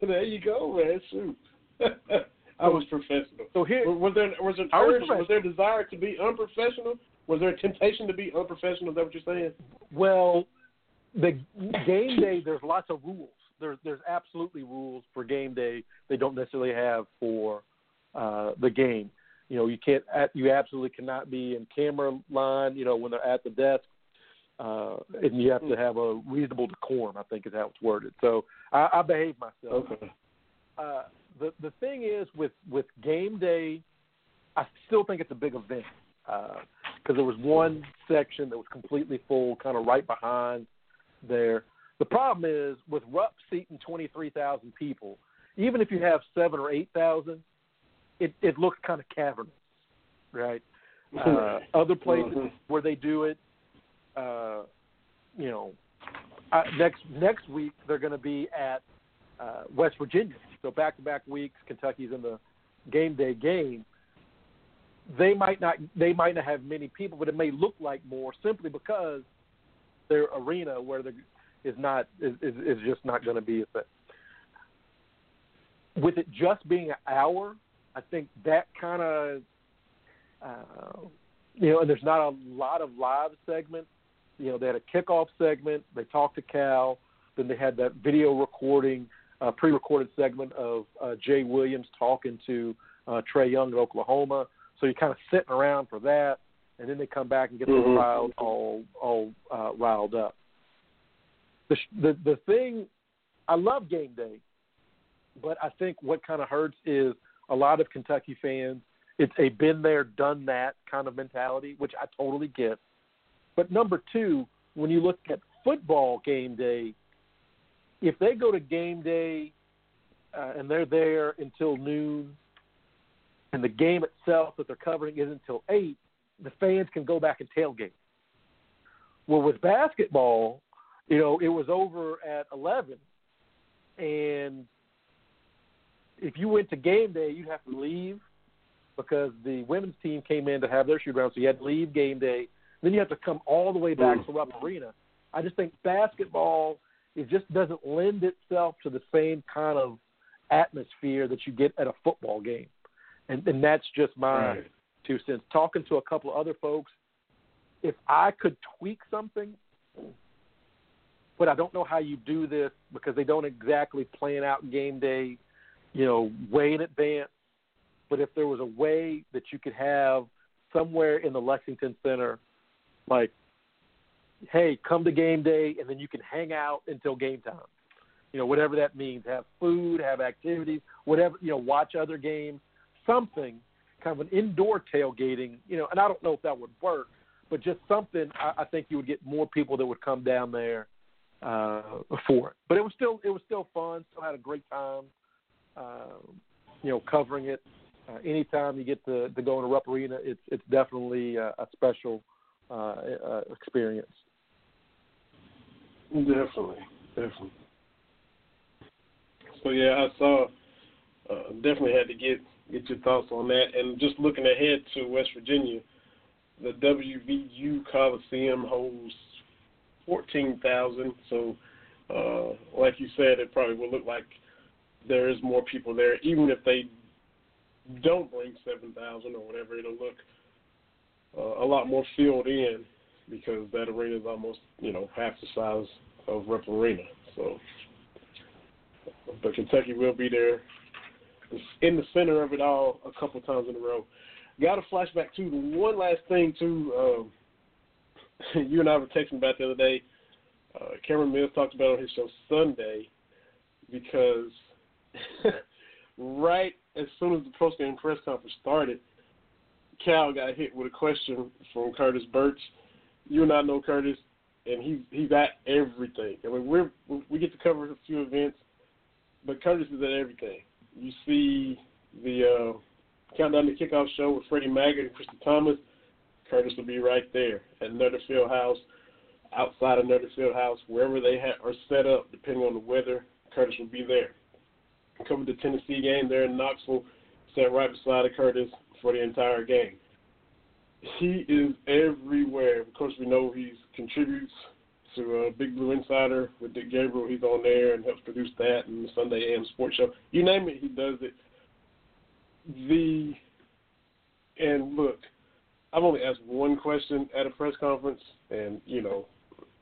there you go, man. Shoot. I was professional. So here was there was there was there desire to be unprofessional? Was there a temptation to be unprofessional? Is that what you're saying? Well, the game day there's lots of rules. There's there's absolutely rules for game day they don't necessarily have for uh, the game. You know, you can't you absolutely cannot be in camera line. You know, when they're at the desk. Uh, and you have to have a reasonable decorum. I think is how it's worded. So I, I behave myself. Okay. Uh, the the thing is with with game day, I still think it's a big event because uh, there was one section that was completely full, kind of right behind there. The problem is with Rupp seating twenty three thousand people, even if you have seven or eight thousand, it it looks kind of cavernous, right? Uh, other places mm-hmm. where they do it, uh, you know, uh, next next week they're going to be at uh, West Virginia. So back to back weeks, Kentucky's in the game day game. They might not they might not have many people, but it may look like more simply because their arena where the is not is is, is just not going to be a thing. With it just being an hour, I think that kind of uh, you know, and there's not a lot of live segments. You know, they had a kickoff segment. They talked to Cal. Then they had that video recording uh, pre-recorded segment of uh, Jay Williams talking to uh, Trae Young at Oklahoma. So you're kind of sitting around for that, and then they come back and get mm-hmm. the crowd all all uh, riled up. The, the the thing, I love game day, but I think what kind of hurts is a lot of Kentucky fans. It's a been there, done that kind of mentality, which I totally get. But number two, when you look at football game day, if they go to game day uh, and they're there until noon, and the game itself that they're covering isn't until eight, the fans can go back and tailgate. Well, with basketball, you know, it was over at eleven, and if you went to game day, you'd have to leave because the women's team came in to have their shoot around, so you had to leave game day. Then you have to come all the way back mm. to Rupp Arena. I just think basketball it just doesn't lend itself to the same kind of atmosphere that you get at a football game. And, and that's just my right. two cents. Talking to a couple of other folks, if I could tweak something, but I don't know how you do this because they don't exactly plan out game day, you know, way in advance. But if there was a way that you could have somewhere in the Lexington Center, like hey, come to game day, and then you can hang out until game time. You know, whatever that means. Have food, have activities, whatever. You know, watch other games, something, kind of an indoor tailgating. You know, and I don't know if that would work, but just something. I, I think you would get more people that would come down there uh, for it. But it was still it was still fun. Still had a great time. Uh, you know, covering it. Uh, anytime you get to, to go in a Arena, it's it's definitely a, a special uh, uh, experience. Definitely, definitely. So yeah, I saw. Uh, definitely had to get get your thoughts on that. And just looking ahead to West Virginia, the WVU Coliseum holds fourteen thousand. So, uh, like you said, it probably will look like there is more people there, even if they don't bring seven thousand or whatever. It'll look uh, a lot more filled in because that arena is almost you know half the size of Rupp Arena. So, but Kentucky will be there in the center of it all a couple times in a row. Got a flashback to one last thing too. Um, you and I were texting about the other day. Uh, Cameron Mills talked about on his show Sunday because right as soon as the post game press conference started, Cal got hit with a question from Curtis Burch you and I know Curtis, and he's he's at everything. I mean, we're we get to cover a few events, but Curtis is at everything. You see the uh, countdown to kickoff show with Freddie Maggard and Christy Thomas. Curtis will be right there at Nutter Field House. outside of Nutter Fieldhouse, wherever they ha- are set up, depending on the weather. Curtis will be there. Covered the Tennessee game there in Knoxville, sat right beside of Curtis for the entire game. He is everywhere. Of course, we know he contributes to uh, Big Blue Insider with Dick Gabriel. He's on there and helps produce that and the Sunday AM Sports Show. You name it, he does it. The and look, I've only asked one question at a press conference, and you know,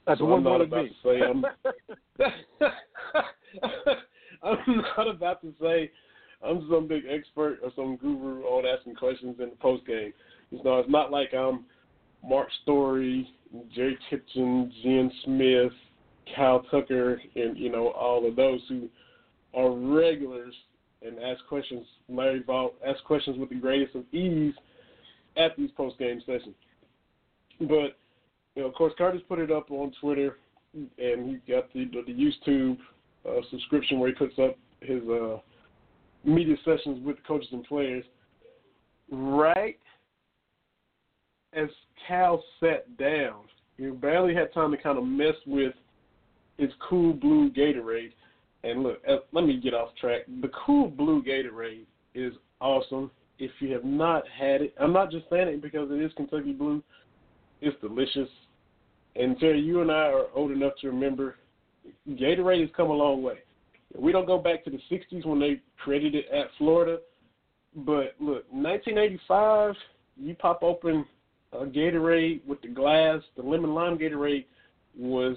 that's so one I'm not about me. to say I'm. I'm not about to say I'm some big expert or some guru on asking questions in the post game. You know, it's not like I'm Mark Story, Jerry Tipton, Jen Smith, Kyle Tucker, and you know all of those who are regulars and ask questions. Larry Vaught ask questions with the greatest of ease at these post game sessions. But you know, of course, Curtis put it up on Twitter, and he got the the, the YouTube uh, subscription where he puts up his uh, media sessions with coaches and players. Right as Cal sat down, he barely had time to kind of mess with his cool blue Gatorade. And look, uh, let me get off track. The cool blue Gatorade is awesome. If you have not had it, I'm not just saying it because it is Kentucky Blue. It's delicious. And Terry, you and I are old enough to remember Gatorade has come a long way. We don't go back to the 60s when they created it at Florida, but look, 1985, you pop open a Gatorade with the glass, the lemon lime Gatorade was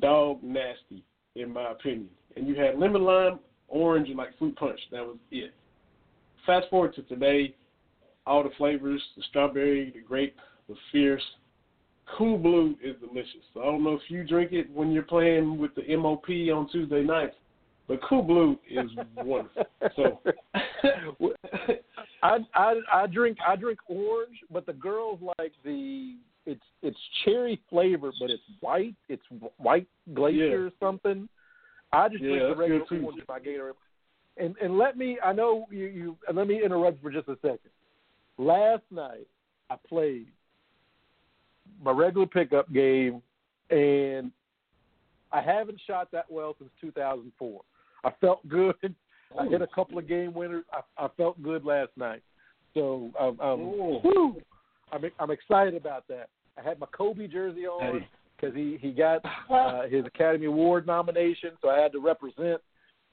dog nasty, in my opinion. And you had lemon lime, orange, and like fruit punch. That was it. Fast forward to today, all the flavors, the strawberry, the grape, the fierce, Cool Blue is delicious. So I don't know if you drink it when you're playing with the MOP on Tuesday nights, but Cool Blue is wonderful. So I, I I drink I drink orange, but the girls like the it's it's cherry flavor, but it's white. It's white glacier yeah. or something. I just yeah, drink the regular orange by Gatorade. And and let me I know you you let me interrupt for just a second. Last night I played my regular pickup game, and I haven't shot that well since 2004. I felt good. I hit a couple of game winners. I, I felt good last night. So um, um, whew, I'm I'm excited about that. I had my Kobe jersey on because he he got uh, his Academy Award nomination, so I had to represent.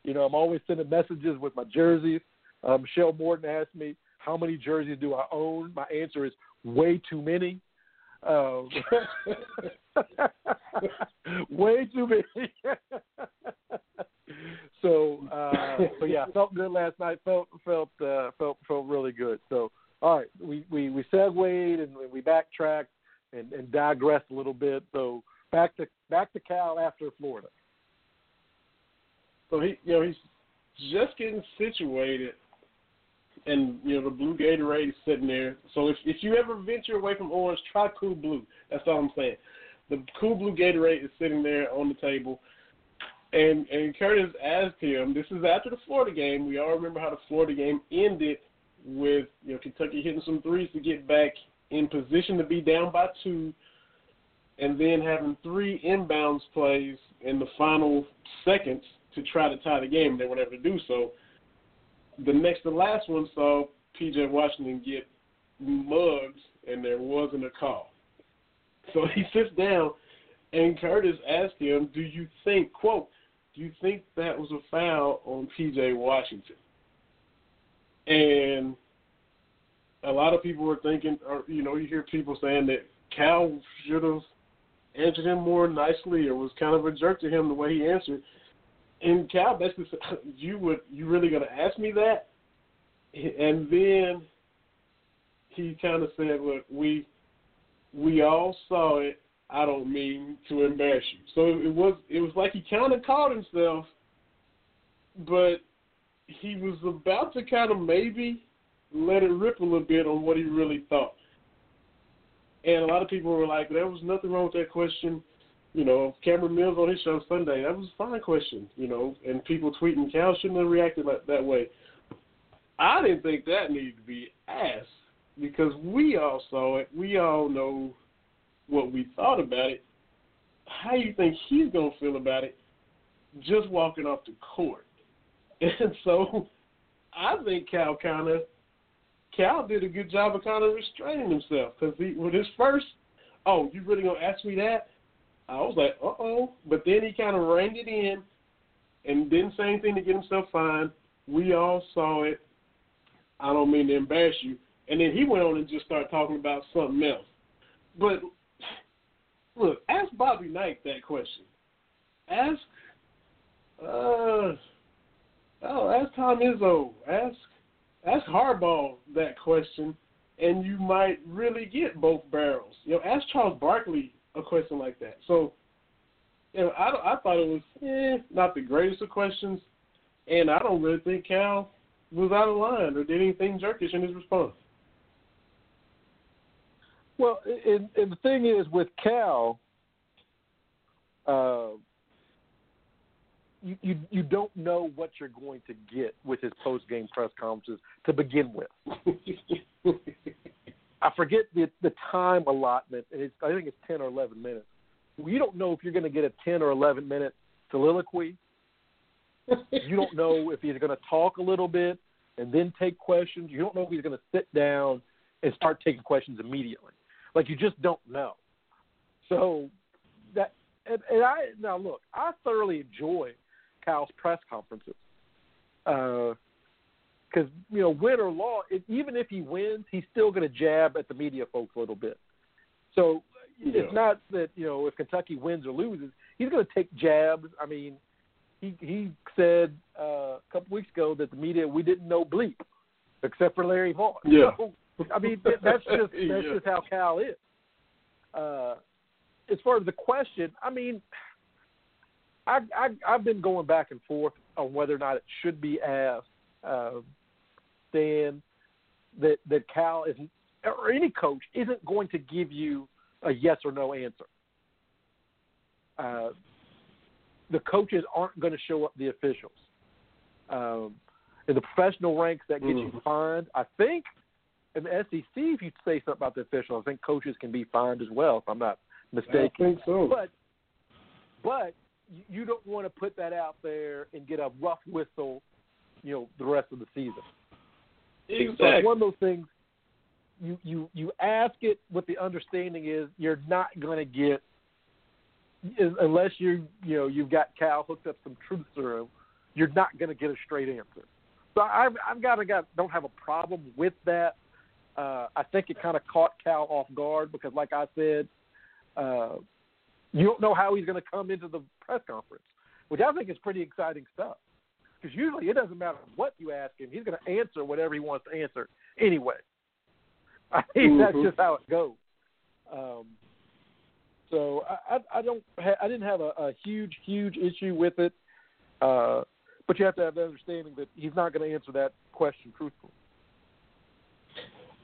You know, I'm always sending messages with my jerseys. Michelle Morton asked me how many jerseys do I own. My answer is way too many. Um, way too many. so, uh, so yeah, felt good last night. Felt felt uh, felt felt really good. So, all right, we we we segued and we backtracked and, and digressed a little bit. So back to back to Cal after Florida. So he, you know, he's just getting situated and you know the blue Gatorade is sitting there. So if if you ever venture away from orange, try Cool Blue. That's all I'm saying. The Cool Blue Gatorade is sitting there on the table, and and Curtis asked him. This is after the Florida game. We all remember how the Florida game ended with you know Kentucky hitting some threes to get back in position to be down by two, and then having three inbounds plays in the final seconds to try to tie the game. They weren't able to do so the next to last one saw PJ Washington get mugged, and there wasn't a call. So he sits down, and Curtis asked him, "Do you think quote Do you think that was a foul on PJ Washington?" And a lot of people were thinking, or you know, you hear people saying that Cal should have answered him more nicely, or was kind of a jerk to him the way he answered. And Cal basically said, "You would, you really gonna ask me that?" And then he kind of said, "Look, we we all saw it. I don't mean to embarrass you." So it was it was like he kind of caught himself, but he was about to kind of maybe let it rip a little bit on what he really thought. And a lot of people were like, "There was nothing wrong with that question." You know, Cameron Mills on his show Sunday, that was a fine question, you know, and people tweeting Cal shouldn't have reacted like that way. I didn't think that needed to be asked because we all saw it. We all know what we thought about it. how you think he's gonna feel about it just walking off the court. And so I think Cal kind of Cal did a good job of kind of restraining himself because he with his first, oh, you really gonna ask me that? I was like, uh oh, but then he kind of reined it in and didn't say anything to get himself fined. We all saw it. I don't mean to embarrass you. And then he went on and just started talking about something else. But look, ask Bobby Knight that question. Ask, uh, oh, ask Tom Izzo. Ask, ask Harbaugh that question, and you might really get both barrels. You know, ask Charles Barkley a question like that. So, you know, I, I thought it was eh, not the greatest of questions, and I don't really think Cal was out of line or did anything jerkish in his response. Well, and, and the thing is with Cal, uh, you, you you don't know what you're going to get with his post game press conferences to begin with. I forget the the time allotment. It's, I think it's ten or eleven minutes. You don't know if you're going to get a ten or eleven minute soliloquy. you don't know if he's going to talk a little bit and then take questions. You don't know if he's going to sit down and start taking questions immediately. Like you just don't know. So that and, and I now look, I thoroughly enjoy Cal's press conferences. Uh, Because you know, win or loss, if, even if he wins, he's still going to jab at the media folks a little bit. So yeah. it's not that you know if Kentucky wins or loses, he's going to take jabs. I mean, he he said uh, a couple weeks ago that the media we didn't know bleep, except for Larry Vaught. Yeah. So, I mean, that's just that's yeah. just how Cal is. Uh, as far as the question, I mean, I, I I've been going back and forth on whether or not it should be asked. Uh, Dan, that that Cal is or any coach isn't going to give you a yes or no answer. Uh, the coaches aren't going to show up the officials. Um, in the professional ranks, that gets mm. you fined. I think in the SEC, if you say something about the official, I think coaches can be fined as well, if I'm not mistaken. I think so. But but you don't want to put that out there and get a rough whistle, you know, the rest of the season. Exactly. So it's one of those things. You you you ask it with the understanding is you're not going to get unless you you know you've got Cal hooked up some truth serum, you're not going to get a straight answer. So I've I've got to got don't have a problem with that. Uh, I think it kind of caught Cal off guard because, like I said, uh, you don't know how he's going to come into the press conference, which I think is pretty exciting stuff. Because usually it doesn't matter what you ask him; he's going to answer whatever he wants to answer anyway. I think mm-hmm. that's just how it goes. Um, so I, I, I don't, I didn't have a, a huge, huge issue with it. Uh, but you have to have the understanding that he's not going to answer that question truthfully.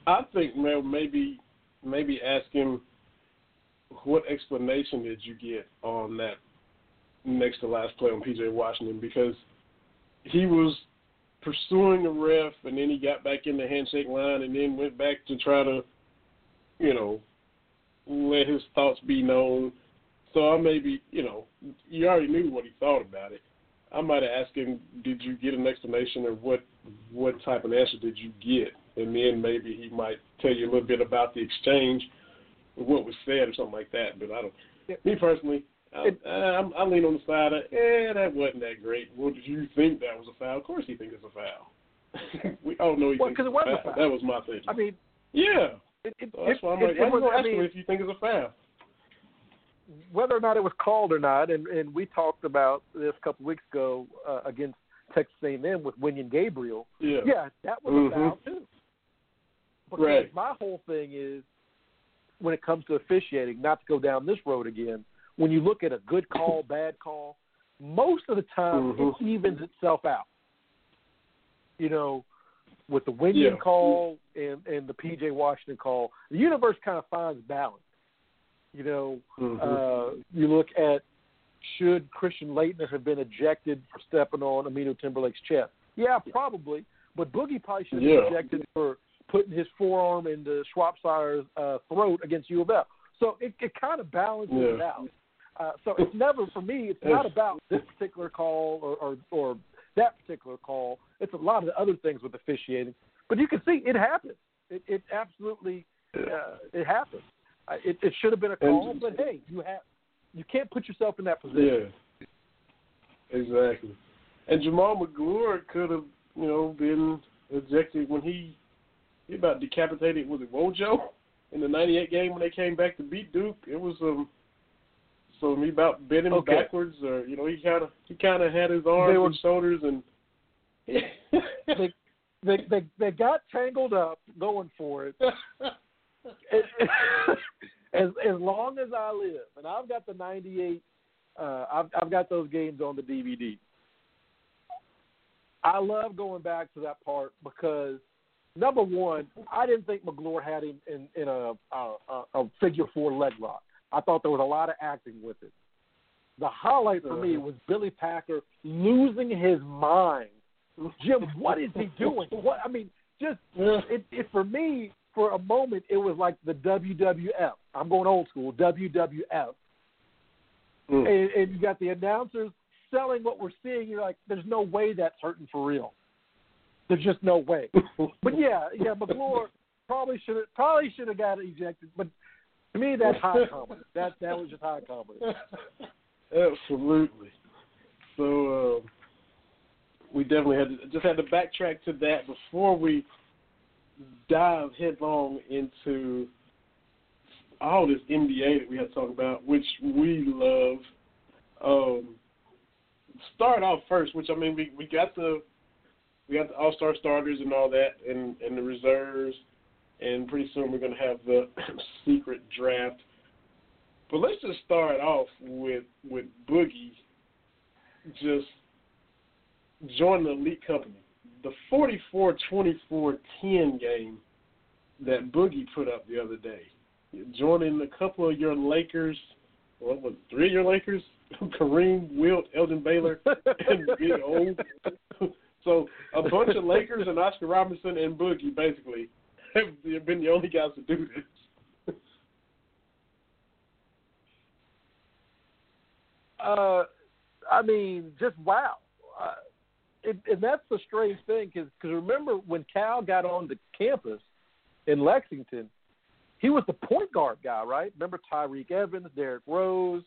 I think maybe maybe ask him what explanation did you get on that next to last play on PJ Washington because he was pursuing the ref and then he got back in the handshake line and then went back to try to, you know, let his thoughts be known. So I maybe, you know, you already knew what he thought about it. I might have asked him, did you get an explanation or what what type of answer did you get? And then maybe he might tell you a little bit about the exchange, what was said or something like that. But I don't. Me personally, I, I, I lean on the side of, eh, that wasn't that great. Well, did you think that was a foul? Of course he thinks it's a foul. we all know he well, thinks it's it was a foul. That was my thinking. I mean, yeah. It, it, so that's why I'm like, it, why I mean, if you think it's a foul? whether or not it was called or not, and, and we talked about this a couple weeks ago uh, against Texas A&M with Wenyen Gabriel. Yeah, yeah that was mm-hmm. a foul too. Because right. my whole thing is when it comes to officiating, not to go down this road again. When you look at a good call, bad call, most of the time mm-hmm. it evens itself out. You know, with the Wenyen yeah. call and and the PJ Washington call, the universe kind of finds balance. You know, mm-hmm. uh, you look at should Christian Laettner have been ejected for stepping on Aminu Timberlake's chest? Yeah, probably. But Boogie probably should have yeah. been ejected for putting his forearm into Swopshire's uh, throat against U of L. So it, it kind of balances yeah. it out. Uh, so it's never for me. It's not about this particular call or, or or that particular call. It's a lot of the other things with officiating. But you can see it happens. It, it absolutely uh, it happens. It, it should have been a call, but hey, you have you can't put yourself in that position. Yeah, exactly. And Jamal Magloire could have, you know, been ejected when he he about decapitated was it Wojo in the '98 game when they came back to beat Duke. It was um. So he about bent him okay. backwards, or you know, he kind of he kind of had his arms were, and shoulders, and they, they they they got tangled up going for it. as as long as I live, and I've got the '98, uh, I've I've got those games on the DVD. I love going back to that part because number one, I didn't think Magloire had him in in a a, a figure four leg lock. I thought there was a lot of acting with it. The highlight for me uh-huh. was Billy Packer losing his mind. Jim, what is he doing? What I mean, just it, it for me for a moment it was like the WWF. I'm going old school WWF, mm. and, and you got the announcers selling what we're seeing. You're like, there's no way that's hurting for real. There's just no way. but yeah, yeah, Magloire probably should have probably should have got ejected. But to me, that's high comedy. That that was just high comedy. Absolutely. So uh, we definitely had to, just had to backtrack to that before we dive headlong into all this NBA that we had to talk about, which we love. Um, start off first, which I mean, we, we got the we got the All Star starters and all that, and and the reserves, and pretty soon we're gonna have the secret draft. But let's just start off with with Boogie just joining the elite company the 44-24-10 game that Boogie put up the other day, joining a couple of your Lakers, what was it, three of your Lakers, Kareem, Wilt, Elgin Baylor, and Big O. so a bunch of Lakers and Oscar Robertson and Boogie basically have been the only guys to do this. uh, I mean, just wow. Uh, it, and that's the strange thing because remember when Cal got on the campus in Lexington, he was the point guard guy, right? Remember Tyreke Evans, Derrick Rose.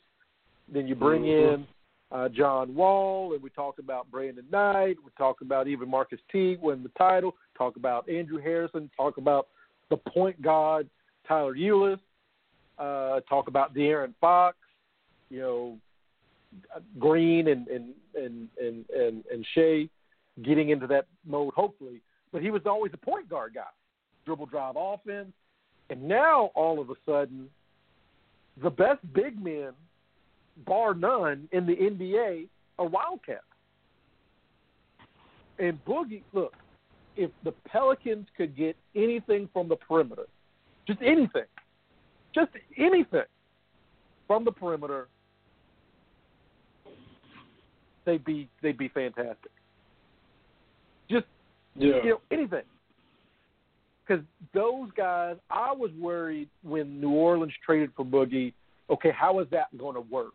Then you bring mm-hmm. in uh, John Wall, and we talk about Brandon Knight. We talk about even Marquis Teague win the title. Talk about Andrew Harrison. Talk about the point guard Tyler Ulis. Uh, talk about De'Aaron Fox. You know, Green and and and and and, and Shai getting into that mode, hopefully. But he was always a point guard guy, dribble drive offense, and now all of a sudden, the best big men, bar none, in the NBA are Wildcats. And Boogie, look, if the Pelicans could get anything from the perimeter, just anything, just anything from the perimeter, they'd be they'd be fantastic. Just yeah. you know anything. Because those guys, I was worried when New Orleans traded for Boogie. Okay, how is that going to work?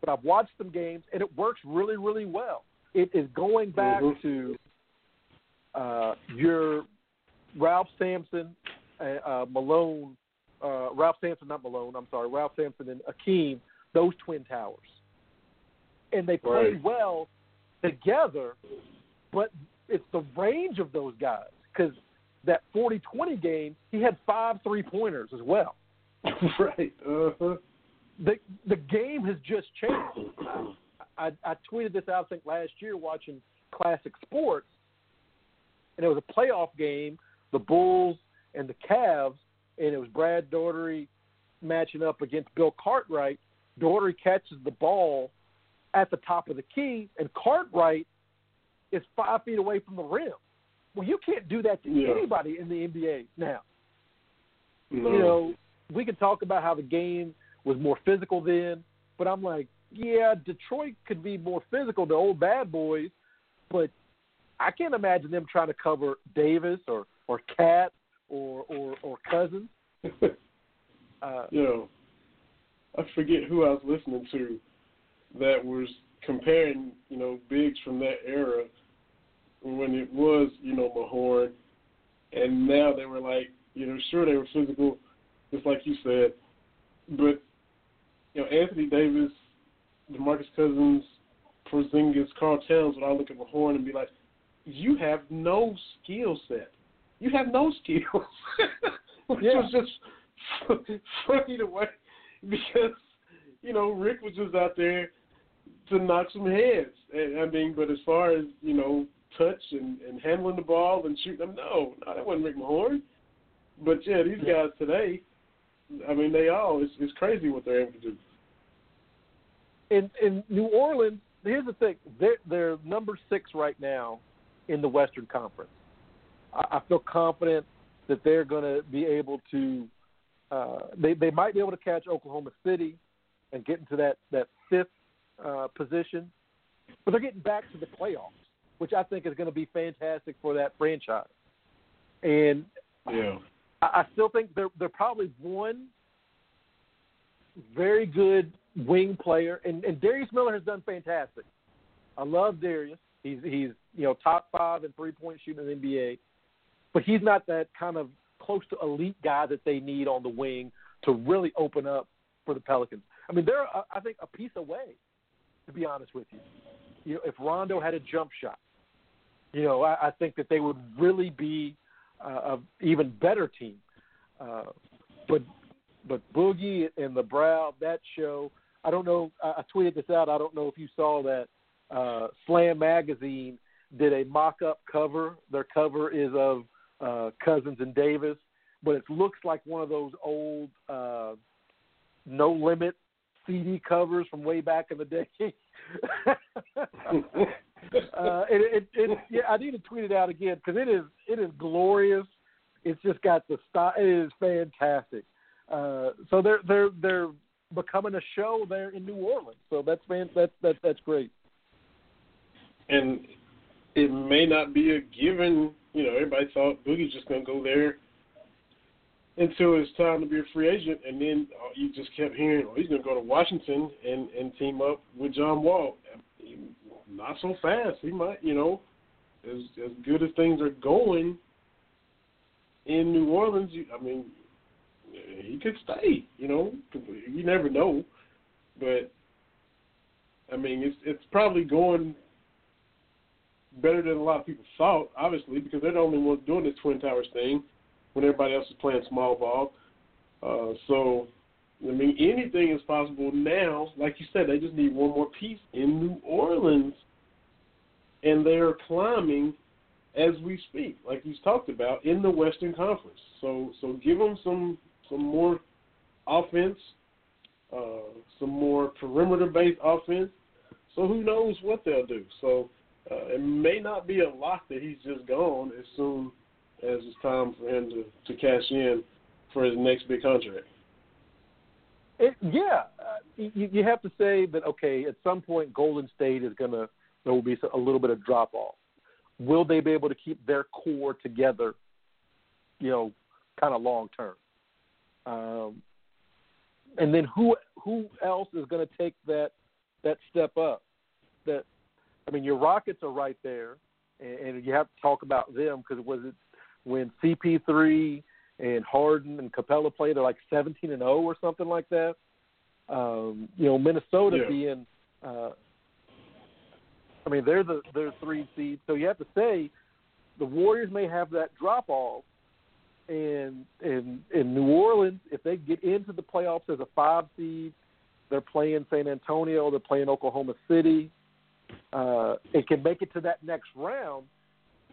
But I've watched some games, and it works really, really well. It is going back mm-hmm. to uh, your Ralph Sampson, uh, uh, Malone, uh, Ralph Sampson, not Malone. I'm sorry, Ralph Sampson and Akeem. Those twin towers and they play right. well together. But it's the range of those guys because that 40-20 game, he had five three pointers as well. right. Uh-huh. The the game has just changed. I, I, I tweeted this out I think last year watching Classic Sports, and it was a playoff game, the Bulls and the Cavs, and it was Brad Daugherty matching up against Bill Cartwright. Daugherty catches the ball at the top of the key, and Cartwright is five feet away from the rim. Well, you can't do that to yeah. anybody in the NBA now. No. You mm. know, we can talk about how the game was more physical then, but I'm like, yeah, Detroit could be more physical, the old bad boys, but I can't imagine them trying to cover Davis or or Cat or or or Cousins. uh, yeah. I forget who I was listening to that was comparing, you know, bigs from that era when it was, you know, Mahorn, and now they were like, you know, sure they were physical, just like you said, but you know, Anthony Davis, DeMarcus Cousins, Porzingis, Karl Towns would all look at Mahorn and be like, "You have no skill set. You have no skills," which yeah. was just funny to way because you know Rick was just out there to knock some heads. And, I mean, but as far as you know, touch and, and handling the ball and shooting them, no, no, that wasn't Rick Mahorn. But yeah, these guys today, I mean, they all it's, it's crazy what they're able to do. In in New Orleans, here's the thing: they're they're number six right now in the Western Conference. I, I feel confident that they're going to be able to. Uh, they they might be able to catch Oklahoma City and get into that that fifth uh, position, but they're getting back to the playoffs, which I think is going to be fantastic for that franchise. And yeah. I, I still think they're they're probably one very good wing player, and, and Darius Miller has done fantastic. I love Darius. He's he's you know top five in three point shooting in the NBA, but he's not that kind of close to elite guy that they need on the wing to really open up for the Pelicans. I mean, they're I think a piece away to be honest with you. You know, if Rondo had a jump shot, you know, I, I think that they would really be uh, a even better team. Uh, but but Boogie and the Brow that show. I don't know. I, I tweeted this out. I don't know if you saw that. Uh, Slam magazine did a mock-up cover. Their cover is of uh, Cousins and Davis, but it looks like one of those old uh, No Limit CD covers from way back in the day. uh, it, it, it, yeah, I need to tweet it out again because it is it is glorious. It's just got the style. It is fantastic. Uh, so they're they're they're becoming a show there in New Orleans. So that's man, that's that's that's great. And it may not be a given. You know, everybody thought Boogie's just to go there until it's time to be a free agent, and then uh, you just kept hearing, "Oh, he's to go to Washington and and team up with John Wall." Not so fast. He might, you know, as as good as things are going in New Orleans. You, I mean, he could stay. You know, you never know, but I mean, it's it's probably going better than a lot of people thought. Obviously, because they're the only ones doing this Twin Towers thing when everybody else is playing small ball. Uh, so, I mean, anything is possible now. Like you said, they just need one more piece in New Orleans, and they are climbing as we speak, like he's talked about in the Western Conference. So, so give them some some more offense, uh, some more perimeter-based offense. So who knows what they'll do? So uh, it may not be a lock that he's just gone as soon as it's time for him to, to cash in for his next big contract. It, yeah, uh, you, you have to say that okay. At some point, Golden State is gonna there will be a little bit of drop off. Will they be able to keep their core together? You know, kind of long term. Um, and then who who else is going to take that that step up? That I mean, your Rockets are right there, and, and you have to talk about them because was it when CP3 and Harden and Capela played, they're like 17 and 0 or something like that. Um, you know, Minnesota yeah. being, uh, I mean, they're the they're three seed, so you have to say the Warriors may have that drop off, and in in New Orleans, if they get into the playoffs as a five seed, they're playing San Antonio, they're playing Oklahoma City, uh, and can make it to that next round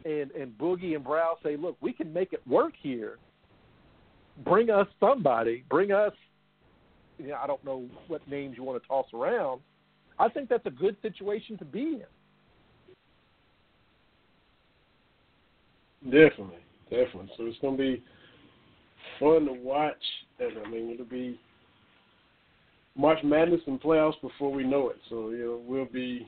and and Boogie and Brow say, look, we can make it work here. Bring us somebody. Bring us. You know, I don't know what names you want to toss around. I think that's a good situation to be in. Definitely, definitely. So it's going to be fun to watch, and I mean it'll be March Madness and playoffs before we know it. So you know we'll be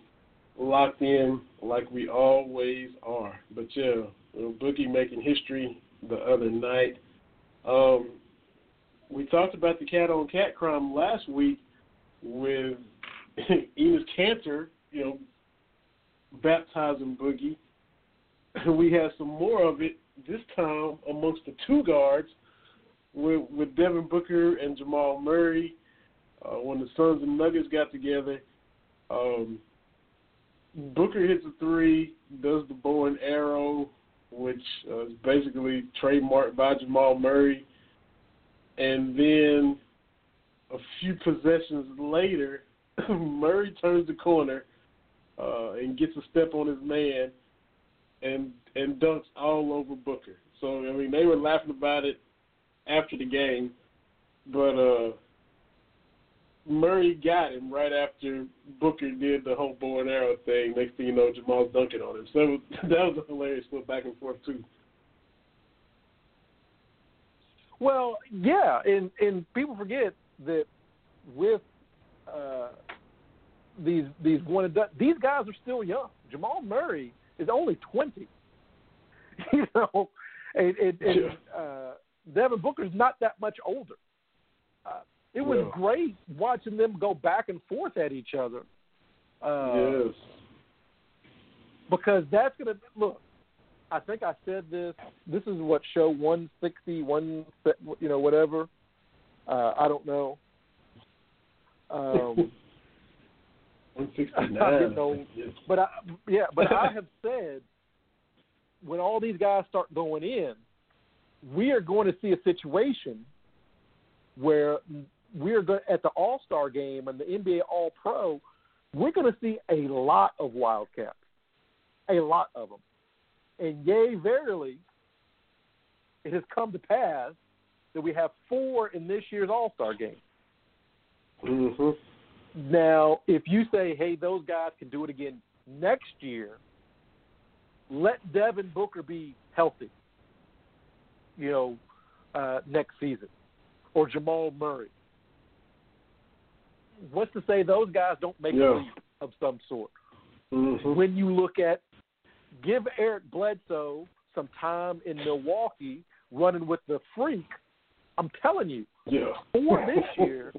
locked in like we always are. But yeah, Boogie making history the other night. Um, we talked about the cat on cat crime last week with Enes Kanter, you know, baptizing Boogie. We had some more of it this time amongst the two guards with with Devin Booker and Jamal Murray. Uh, when the Suns and Nuggets got together, um, Booker hits a three, does the bow and arrow, which uh, is basically trademarked by Jamal Murray. And then a few possessions later, Murray turns the corner uh, and gets a step on his man and and dunks all over Booker. So I mean, they were laughing about it after the game, but uh, Murray got him right after Booker did the whole bow and arrow thing. Next thing you know, Jamal's dunking on him. So that was a hilarious little back and forth too. Well, yeah, and and people forget that with uh, these these one and done, these guys are still young. Jamal Murray is only twenty. you know, and, and, and uh, Devin Booker's not that much older. Uh, it was yeah. great watching them go back and forth at each other. Uh, yes. Because that's going to look. I think I said this. This is what show one sixty one, you know, whatever. Uh, I don't know. Um, one sixty nine. But I, yeah, but I have said when all these guys start going in, we are going to see a situation where we're going at the All Star game and the NBA All Pro. We're going to see a lot of Wildcats, a lot of them, and yay, verily, it has come to pass that we have four in this year's All Star game. Mm-hmm. Now, if you say, "Hey, those guys can do it again next year," let Devin Booker be healthy. You know, uh, next season, or Jamal Murray. What's to say those guys don't make yeah. a leap of some sort? Mm-hmm. When you look at give Eric Bledsoe some time in Milwaukee running with the freak, I'm telling you, yeah. for this year,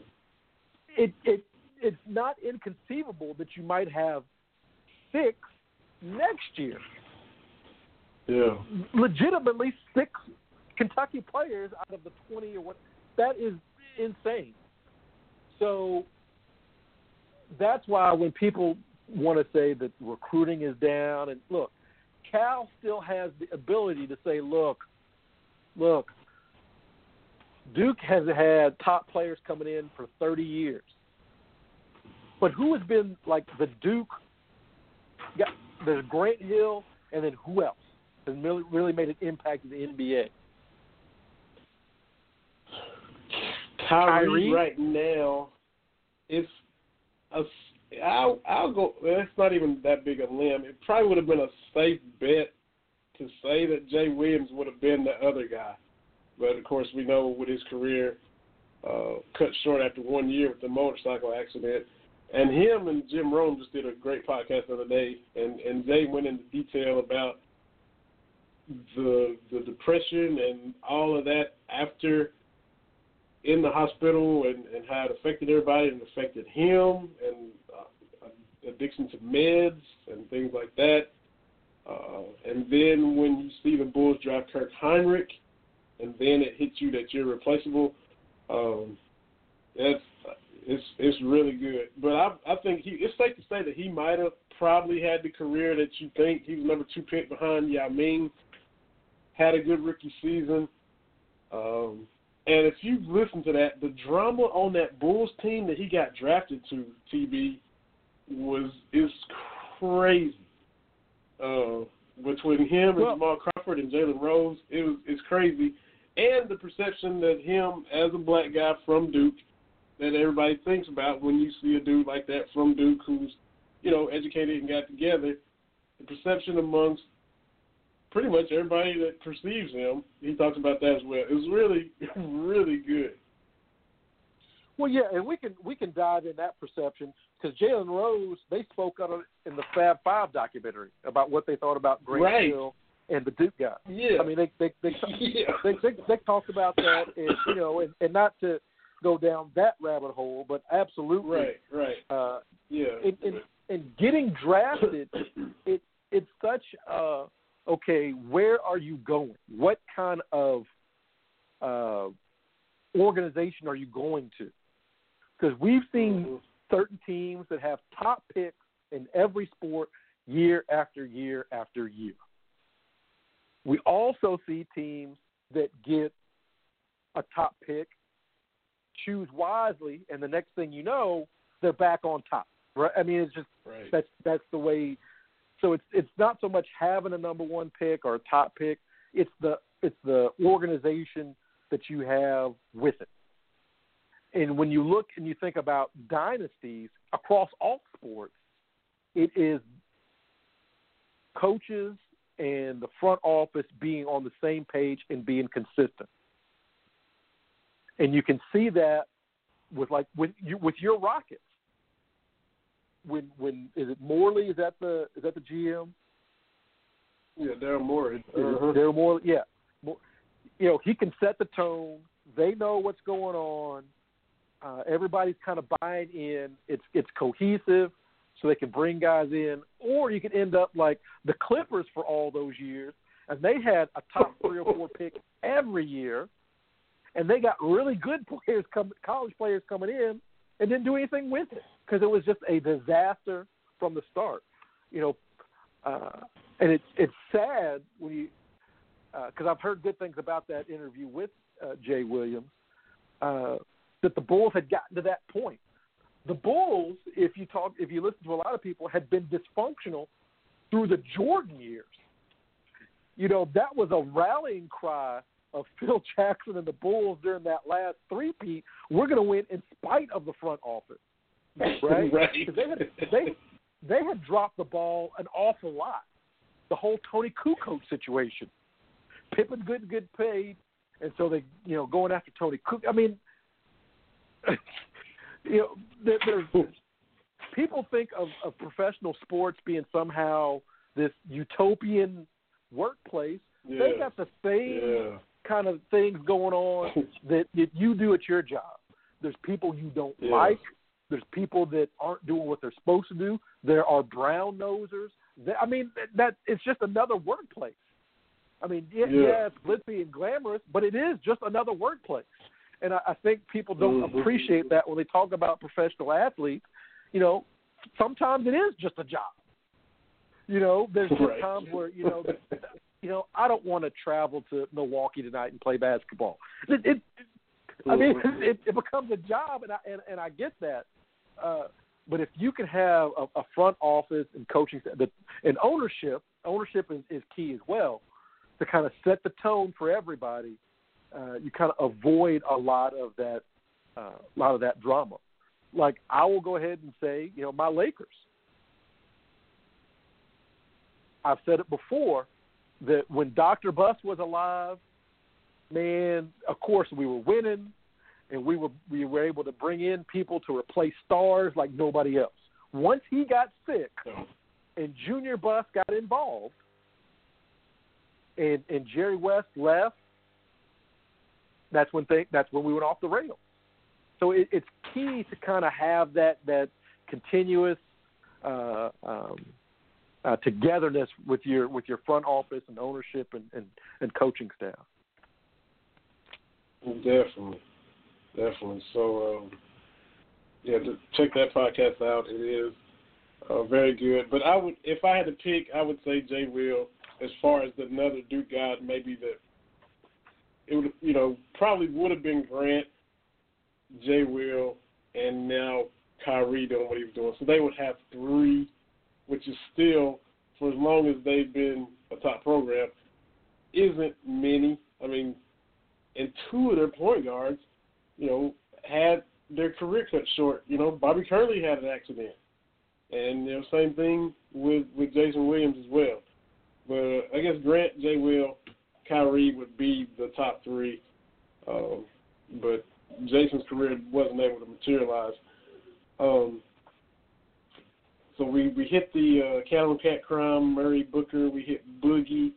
it it it's not inconceivable that you might have six next year. Yeah. Legitimately six Kentucky players out of the 20 or what. That is insane. So that's why when people want to say that recruiting is down, and look, Cal still has the ability to say, look, look, Duke has had top players coming in for 30 years. But who has been like the Duke? There's Grant Hill, and then who else? has really really made an impact in the NBA? Kyrie, Kyrie? right now, it's a. I'll, I'll go. It's not even that big a limb. It probably would have been a safe bet to say that Jay Williams would have been the other guy, but of course we know with his career uh, cut short after one year with the motorcycle accident. And him and Jim Rome just did a great podcast the other day, and and they went into detail about the the depression and all of that after in the hospital and, and how it affected everybody and affected him and uh, addiction to meds and things like that. Uh, and then when you see the Bulls draft Kirk Hinrich, and then it hits you that you're replaceable, um, that's it's it's really good. But I I think he it's safe to say that he might have probably had the career that you think he was number two pick behind Yao Ming had a good rookie season. Um, and if you listen to that, the drama on that Bulls team that he got drafted to, TB, was is crazy. Uh, between him and well, Jamal Crawford and Jalen Rose, it was it's crazy. And the perception that him as a black guy from Duke, that everybody thinks about when you see a dude like that from Duke who's, you know, educated and got together, the perception amongst pretty much everybody that perceives him, he talks about that as well. It's really, really good. Well, yeah, and we can we can dive in that perception because Jalen Rose they spoke on it in the Fab Five documentary about what they thought about Grant right. Hill and the Duke guy. Yeah. I mean, they they they yeah. they, they, they talked about that, and you know, and, and not to go down that rabbit hole, but absolutely, right, right, uh, yeah. and, and, and getting drafted, it it's such uh okay. Where are you going? What kind of uh, organization are you going to? Because we've seen Mhm. certain teams that have top picks in every sport year after year after year. We also see teams that get a top pick, choose wisely, and the next thing you know, they're back on top. Right? I mean, it's just right. that's that's the way. So it's it's not so much having a number one pick or a top pick. It's the it's the organization that you have with it. And when you look and you think about dynasties across all sports, it is coaches and the front office being on the same page and being consistent. And you can see that with like with you with your Rockets. When when is it Morley? Is that the is that the GM? Yeah, Daryl Morey. Uh-huh. Daryl Morley, yeah. You know he can set the tone. They know what's going on. Uh, everybody's kind of buying in. It's it's cohesive, so they can bring guys in. Or you can end up like the Clippers for all those years, and they had a top three or four pick every year, and they got really good players, come, college players coming in, and didn't do anything with it because it was just a disaster from the start. You know, uh, and it's it's sad when you because uh, I've heard good things about that interview with uh, Jay Williams. Uh, that the Bulls had gotten to that point. The Bulls, if you talk, if you listen to a lot of people, had been dysfunctional through the Jordan years. You know, that was a rallying cry of Phil Jackson and the Bulls during that last three-peat. We're going to win in spite of the front office, right? right. They had they they had dropped the ball an awful lot. The whole Toni Kukoc situation. Pippen good good paid, and so they you know going after Tony Cook. I mean, you know, there, there's people think of, of professional sports being somehow this utopian workplace. Yeah. They got the same Yeah. Kind of things going on that, that you do at your job. There's people you don't Yeah. like. There's people that aren't doing what they're supposed to do. There are brown nosers. That, I mean, that, that it's just another workplace. I mean, yeah, Yeah. yeah, it's glitzy and glamorous, but it is just another workplace. And I, I think people don't Mhm. appreciate that when they talk about professional athletes. You know, sometimes it is just a job. You know, there's Right. times where you know, you know, I don't want to travel to Milwaukee tonight and play basketball. It, it I mean, Mhm. it, it becomes a job, and I and, and I get that. Uh, but if you can have a, a front office and coaching that, and ownership, ownership is, is key as well to kind of set the tone for everybody. Uh, you kind of avoid a lot of that, uh, a lot of that drama. Like I will go ahead and say, you know, my Lakers. I've said it before that when Dr. Buss was alive, man, of course we were winning, and we were we were able to bring in people to replace stars like nobody else. Once he got sick, and Junior Buss got involved, and and Jerry West left, that's when they, that's when we went off the rails. So it, it's key to kind of have that that continuous uh, um, uh, togetherness with your with your front office and ownership and, and, and coaching staff. Definitely, definitely. So, um, yeah, check that podcast out. It is uh, very good. But I would, if I had to pick, I would say Jay Will. As far as another Duke guy, maybe that it would, you know, probably would have been Grant, Jay Will, and now Kyrie doing what he was doing. So they would have three, which is still, for as long as they've been a top program, isn't many. I mean, and two of their point guards, you know, had their career cut short. You know, Bobby Hurley had an accident, and you know, same thing with with Jason Williams as well. But uh, I guess Grant, Jay Will, Kyrie would be the top three. Um, but Jason's career wasn't able to materialize. Um, so we we hit the uh, Callum Cat Crime, Murray Booker, we hit Boogie,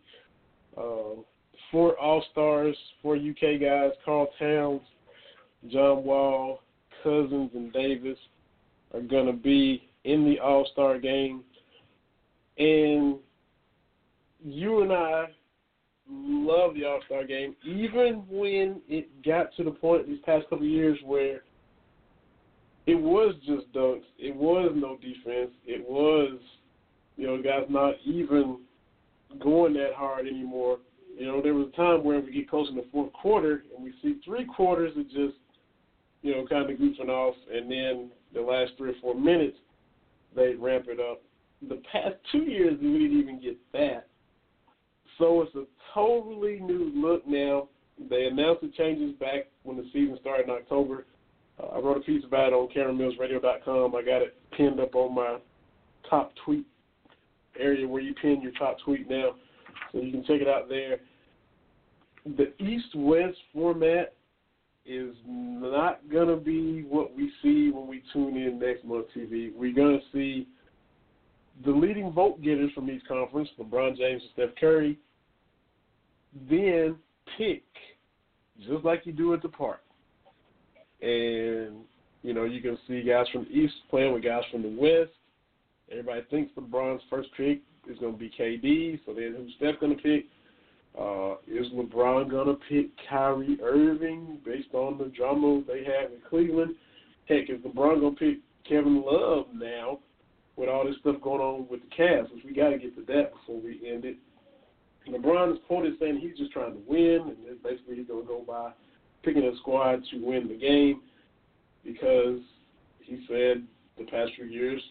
Uh, four All Stars, four UK guys: Karl Towns, John Wall, Cousins, and Davis are going to be in the All Star game. And you and I love the All Star game, even when it got to the point these past couple of years where it was just dunks, it was no defense, it was you know guys not even going that hard anymore. You know, there was a time where we get close in the fourth quarter and we see three quarters of just you know kind of goofing off, and then the last three or four minutes they ramp it up. The past two years we didn't even get that. So it's a totally new look now. They announced the changes back when the season started in October. Uh, I wrote a piece about it on CameronMillsRadio.com. I got it pinned up on my top tweet area where you pin your top tweet now, so you can check it out there. The East-West format is not going to be what we see when we tune in next month TV. We're going to see the leading vote getters from each conference, LeBron James and Steph Curry, then pick, just like you do at the park. And, you know, you can see guys from the East playing with guys from the West. Everybody thinks LeBron's first pick is going to be KD, so then who's Steph going to pick? Uh, is LeBron going to pick Kyrie Irving based on the drama they have in Cleveland? Heck, is LeBron going to pick Kevin Love now with all this stuff going on with the Cavs, which we got to get to that before we end it. LeBron is quoted saying he's just trying to win, and basically he's going to go by picking a squad to win the game because he said the past few years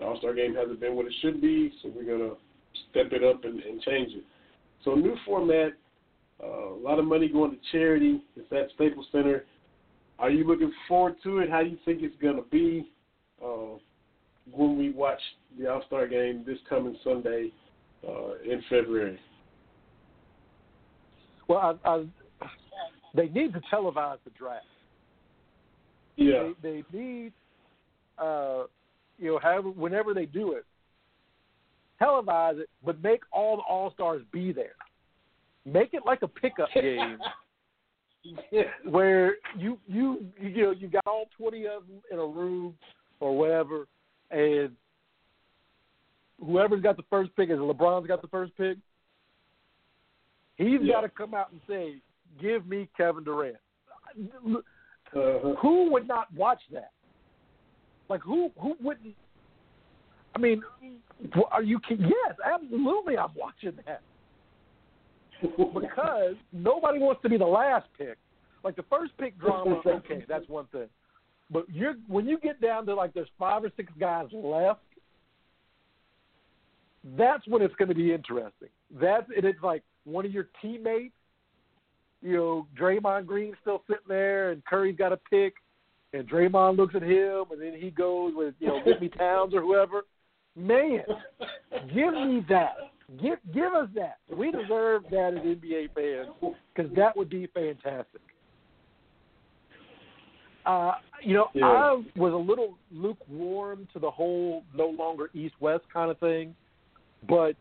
the All Star game hasn't been what it should be, so we're to step it up and, and change it. So new format, uh, a lot of money going to charity. It's at Staples Center. Are you looking forward to it? How do you think it's going to be uh, when we watch the All Star game this coming Sunday uh, in February? Well, I, I, they need to televise the draft. Yeah, they, they need, uh, you know, however, whenever they do it, televise it, but make all the All Stars be there. Make it like a pickup game. yeah. Where you you you know you got all twenty of them in a room or whatever, and whoever's got the first pick is LeBron's got the first pick. He's Yeah. got to come out and say, "Give me Kevin Durant." Uh-huh. Who would not watch that? Like who who wouldn't? I mean, are you? Yes, absolutely. I'm watching that because nobody wants to be the last pick. Like the first pick drama, okay, that's one thing. But you're when you get down to like there's five or six guys left, that's when it's going to be interesting. That's and it's like one of your teammates, you know, Draymond Green's still sitting there, and Curry's got a pick, and Draymond looks at him, and then he goes with you know Jimmy Towns or whoever. Man, give me that. Give give us that. We deserve that as NBA fans because that would be fantastic. Uh, you know, Yeah. I was a little lukewarm to the whole no longer East West kind of thing, but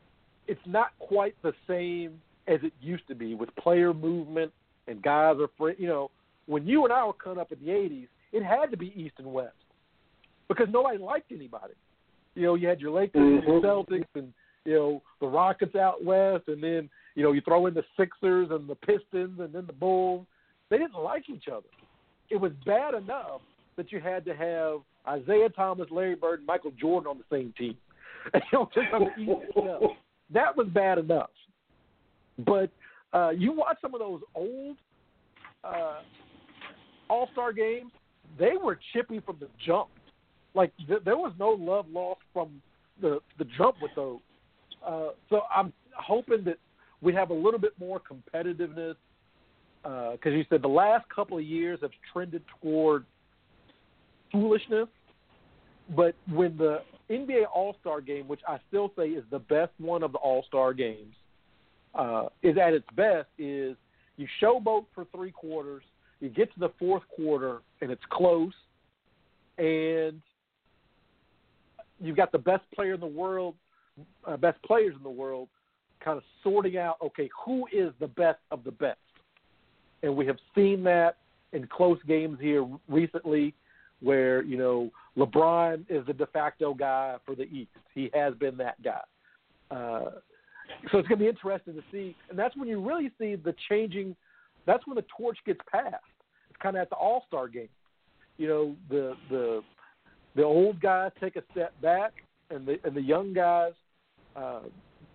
it's not quite the same as it used to be with player movement and guys are free. You know, when you and I were coming up in the '80s, it had to be East and West because nobody liked anybody. You know, you had your Lakers and Mhm. the Celtics and you know the Rockets out west, and then you know you throw in the Sixers and the Pistons and then the Bulls. They didn't like each other. It was bad enough that you had to have Isiah Thomas, Larry Bird, and Michael Jordan on the same team. you know, just on the East itself. That was bad enough. But uh, you watch some of those old uh, All Star games; they were chippy from the jump. Like th- there was no love lost from the the jump with those. Uh, so I'm hoping that we have a little bit more competitiveness because you said the last couple of years have trended toward foolishness. But when the NBA All Star game, which I still say is the best one of the All Star games, uh, is at its best, is you showboat for three quarters, you get to the fourth quarter, and it's close, and you've got the best player in the world, uh, best players in the world kind of sorting out, okay, who is the best of the best, and we have seen that in close games here recently, where you know LeBron is the de facto guy for the East. He has been that guy. Uh, so it's going to be interesting to see, and that's when you really see the changing. That's when the torch gets passed. It's kind of at the All Star game. You know, the the the old guys take a step back, and the and the young guys, uh,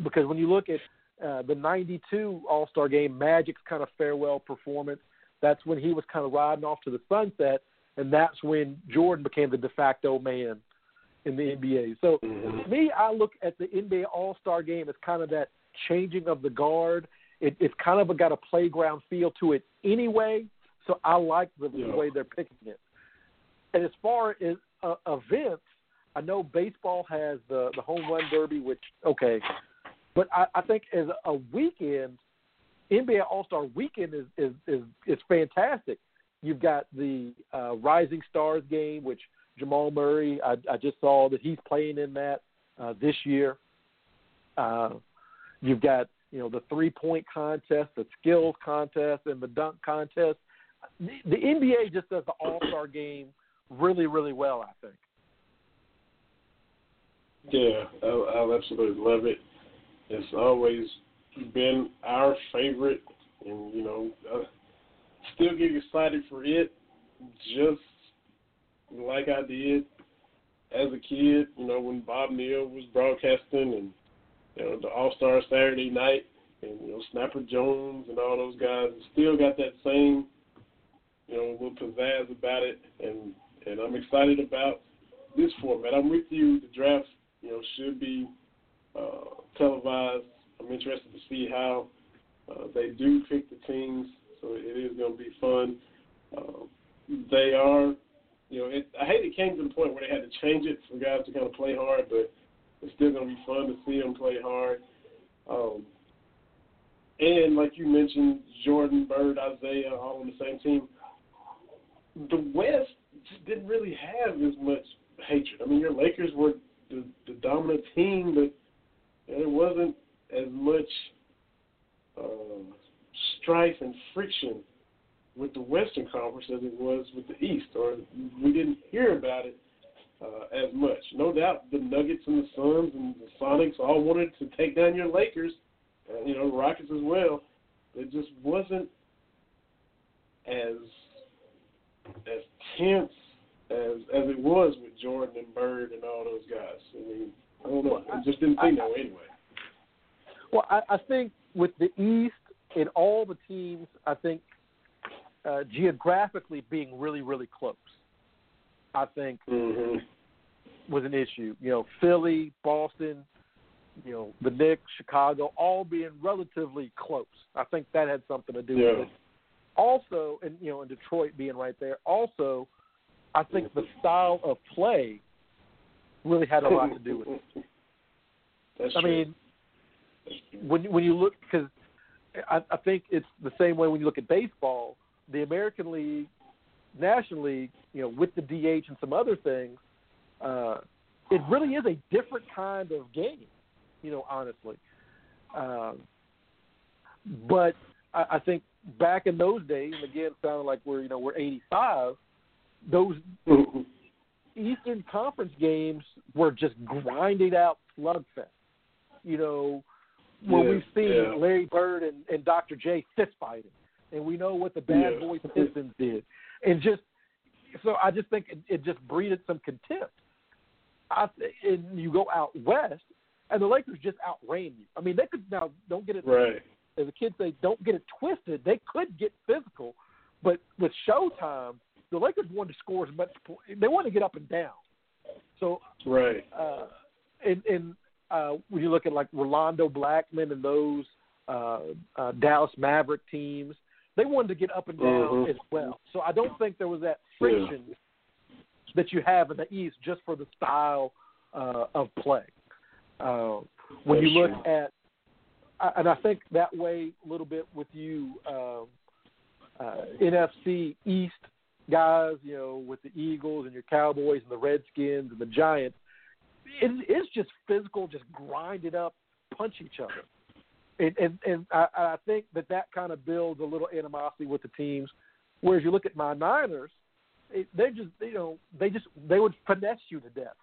because when you look at uh, the '92 All Star game, Magic's kind of farewell performance. That's when he was kind of riding off to the sunset, and that's when Jordan became the de facto man in the NBA. So mm-hmm. me, I look at the NBA All Star game as kind of that changing of the guard. It, it's kind of a, got a playground feel to it anyway. So I like the, yeah. the way they're picking it. And as far as uh, events, I know baseball has the the home run derby, which okay, but I, I think as a weekend, NBA All Star Weekend is, is is is fantastic. You've got the uh, Rising Stars game, which Jamal Murray. I, I just saw that he's playing in that uh, this year. Uh, you've got you know the three point contest, the skills contest, and the dunk contest. The, the NBA just does the All Star game really, really well. I think. Yeah, I, I absolutely love it. It's always been our favorite, and you know, uh, still get excited for it, just like I did as a kid. You know, when Bob Neal was broadcasting, and you know, the All Star Saturday Night, and you know, Snapper Jones and all those guys, still got that same, you know, little pizzazz about it, and and I'm excited about this format. I'm with you. The draft, you know, should be uh, televised. I'm interested to see how uh, they do pick the teams. So it is going to be fun. Uh, they are, you know, it, I hate it came to the point where they had to change it for guys to kind of play hard, but it's still going to be fun to see them play hard. Um, and like you mentioned, Jordan, Bird, Isiah, all on the same team. The West just didn't really have as much hatred. I mean, your Lakers were the, the dominant team, but there wasn't as much uh, strife and friction with the Western Conference as it was with the East, or we didn't hear about it uh, as much. No doubt, the Nuggets and the Suns and the Sonics all wanted to take down your Lakers, uh, you know, Rockets as well. It just wasn't as as tense as as it was with Jordan and Bird and all those guys. I mean, I don't know. It just didn't seem that way anyway. Well, I, I think with the East and all the teams, I think uh, geographically being really, really close, I think mm-hmm. was an issue. You know, Philly, Boston, you know, the Knicks, Chicago, all being relatively close. I think that had something to do yeah. with it. Also, and you know, in Detroit being right there. Also, I think the style of play really had a lot to do with it. That's I true. mean, when when you look because I, I think it's the same way when you look at baseball. The American League, National League, you know, with the DH and some other things, uh, it really is a different kind of game. You know, honestly. Um, but I, I think back in those days, and again, sounding like we're you know we're 85. Those mm-hmm. Eastern Conference games were just grinding out slugfest. You know, where yeah, we've seen yeah. Larry Bird and, and Dr. J fist fighting, and we know what the Bad yeah. Boys Pistons did, and just so I just think it, it just breeded some contempt. I and you go out west, and the Lakers just outran you. I mean, they could now don't get it right. As the kids say, don't get it twisted. They could get physical, but with Showtime, the Lakers wanted to score as much. They wanted to get up and down. So right. Uh, and and uh, when you look at like Rolando Blackman and those uh, uh, Dallas Maverick teams, they wanted to get up and down mm-hmm. as well. So I don't think there was that friction yeah. that you have in the East just for the style uh, of play. Uh, when That's you look true. at, and I think that way a little bit with you, um, uh, NFC East guys, you know, with the Eagles and your Cowboys and the Redskins and the Giants it is just physical, just grind it up, punch each other. And and, and I, I think that that kind of builds a little animosity with the teams. Whereas you look at my Niners, it, they just you know they just they would finesse you to death.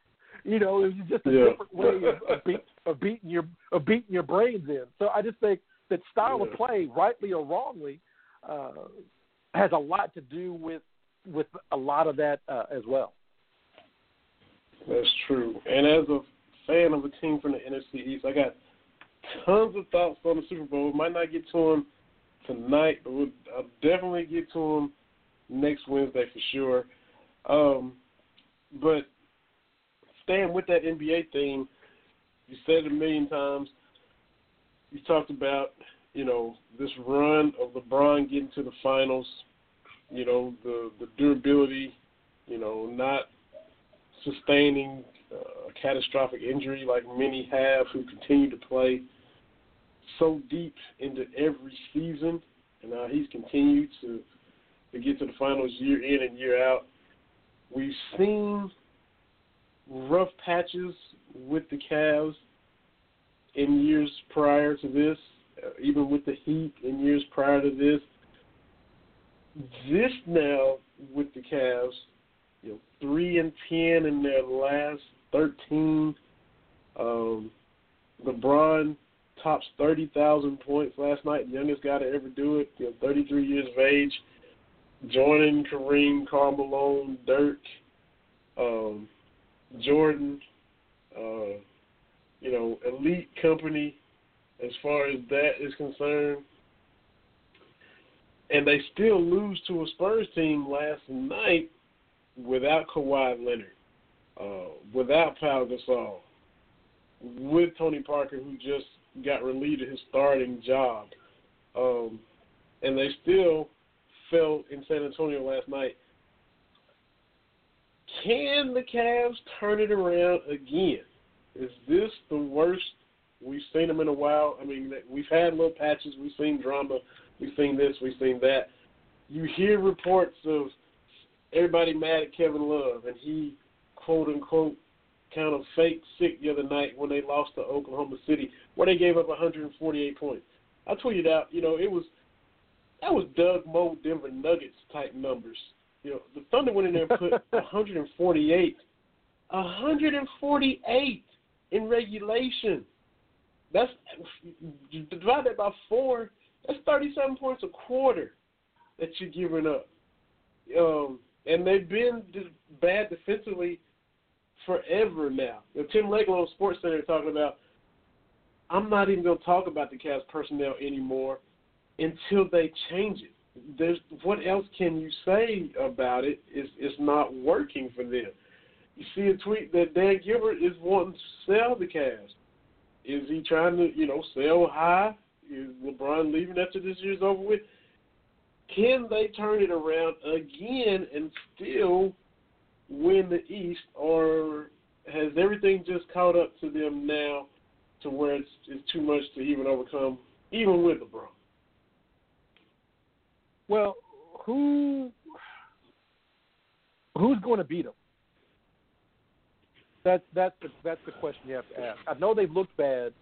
You know, it was just a yeah. different way of, of, beat, of beating your of beating your brains in. So I just think that style yeah. of play, rightly or wrongly, uh, has a lot to do with with a lot of that uh, as well. That's true. And as a fan of a team from the NFC East, I got tons of thoughts on the Super Bowl. Might not get to them tonight, but we'll, I'll definitely get to them next Wednesday for sure. Um, but staying with that NBA theme, you said it a million times. You talked about, you know, this run of LeBron getting to the finals, you know, the the durability, you know, not sustaining a catastrophic injury like many have who continue to play so deep into every season, and now he's continued to to get to the finals year in and year out. We've seen rough patches with the Cavs in years prior to this, uh, even with the Heat in years prior to this. This now with the Cavs, you know, three and ten in their last thirteen. Um, LeBron tops thirty thousand points last night, youngest guy to ever do it. You know, thirty three years of age, joining Kareem, Karl Malone, Dirk, um, Jordan. Uh, you know, elite company as far as that is concerned. And they still lose to a Spurs team last night without Kawhi Leonard, uh, without Pau Gasol, with Tony Parker, who just got relieved of his starting job. Um, and they still fell in San Antonio last night. Can the Cavs turn it around again? Is this the worst we've seen them in a while? I mean, we've had little patches, we've seen drama, we've seen this, we've seen that. You hear reports of everybody mad at Kevin Love, and he quote unquote kind of fake sick the other night when they lost to Oklahoma City, where they gave up 148 points. I tweeted out, you know, it was that was Doug Moe Denver Nuggets type numbers. You know, the Thunder went in there and put 148, 148 in regulation. That's divide that by four. That's thirty-seven points a quarter that you're giving up. Um, and they've been bad defensively forever now. You know, Tim Legler, Sports Center, talking about. I'm not even going to talk about the Cavs personnel anymore until they change it. There's what else can you say about it? Is it's not working for them. You see a tweet that Dan Gilbert is wanting to sell the Cavs. Is he trying to, you know, sell high? Is LeBron leaving after this year's over with? Can they turn it around again and still win the East, or has everything just caught up to them now to where it's, it's too much to even overcome, even with LeBron? Well, who who's going to beat them? That's that's the that's the question you have to ask. I know they've looked bad,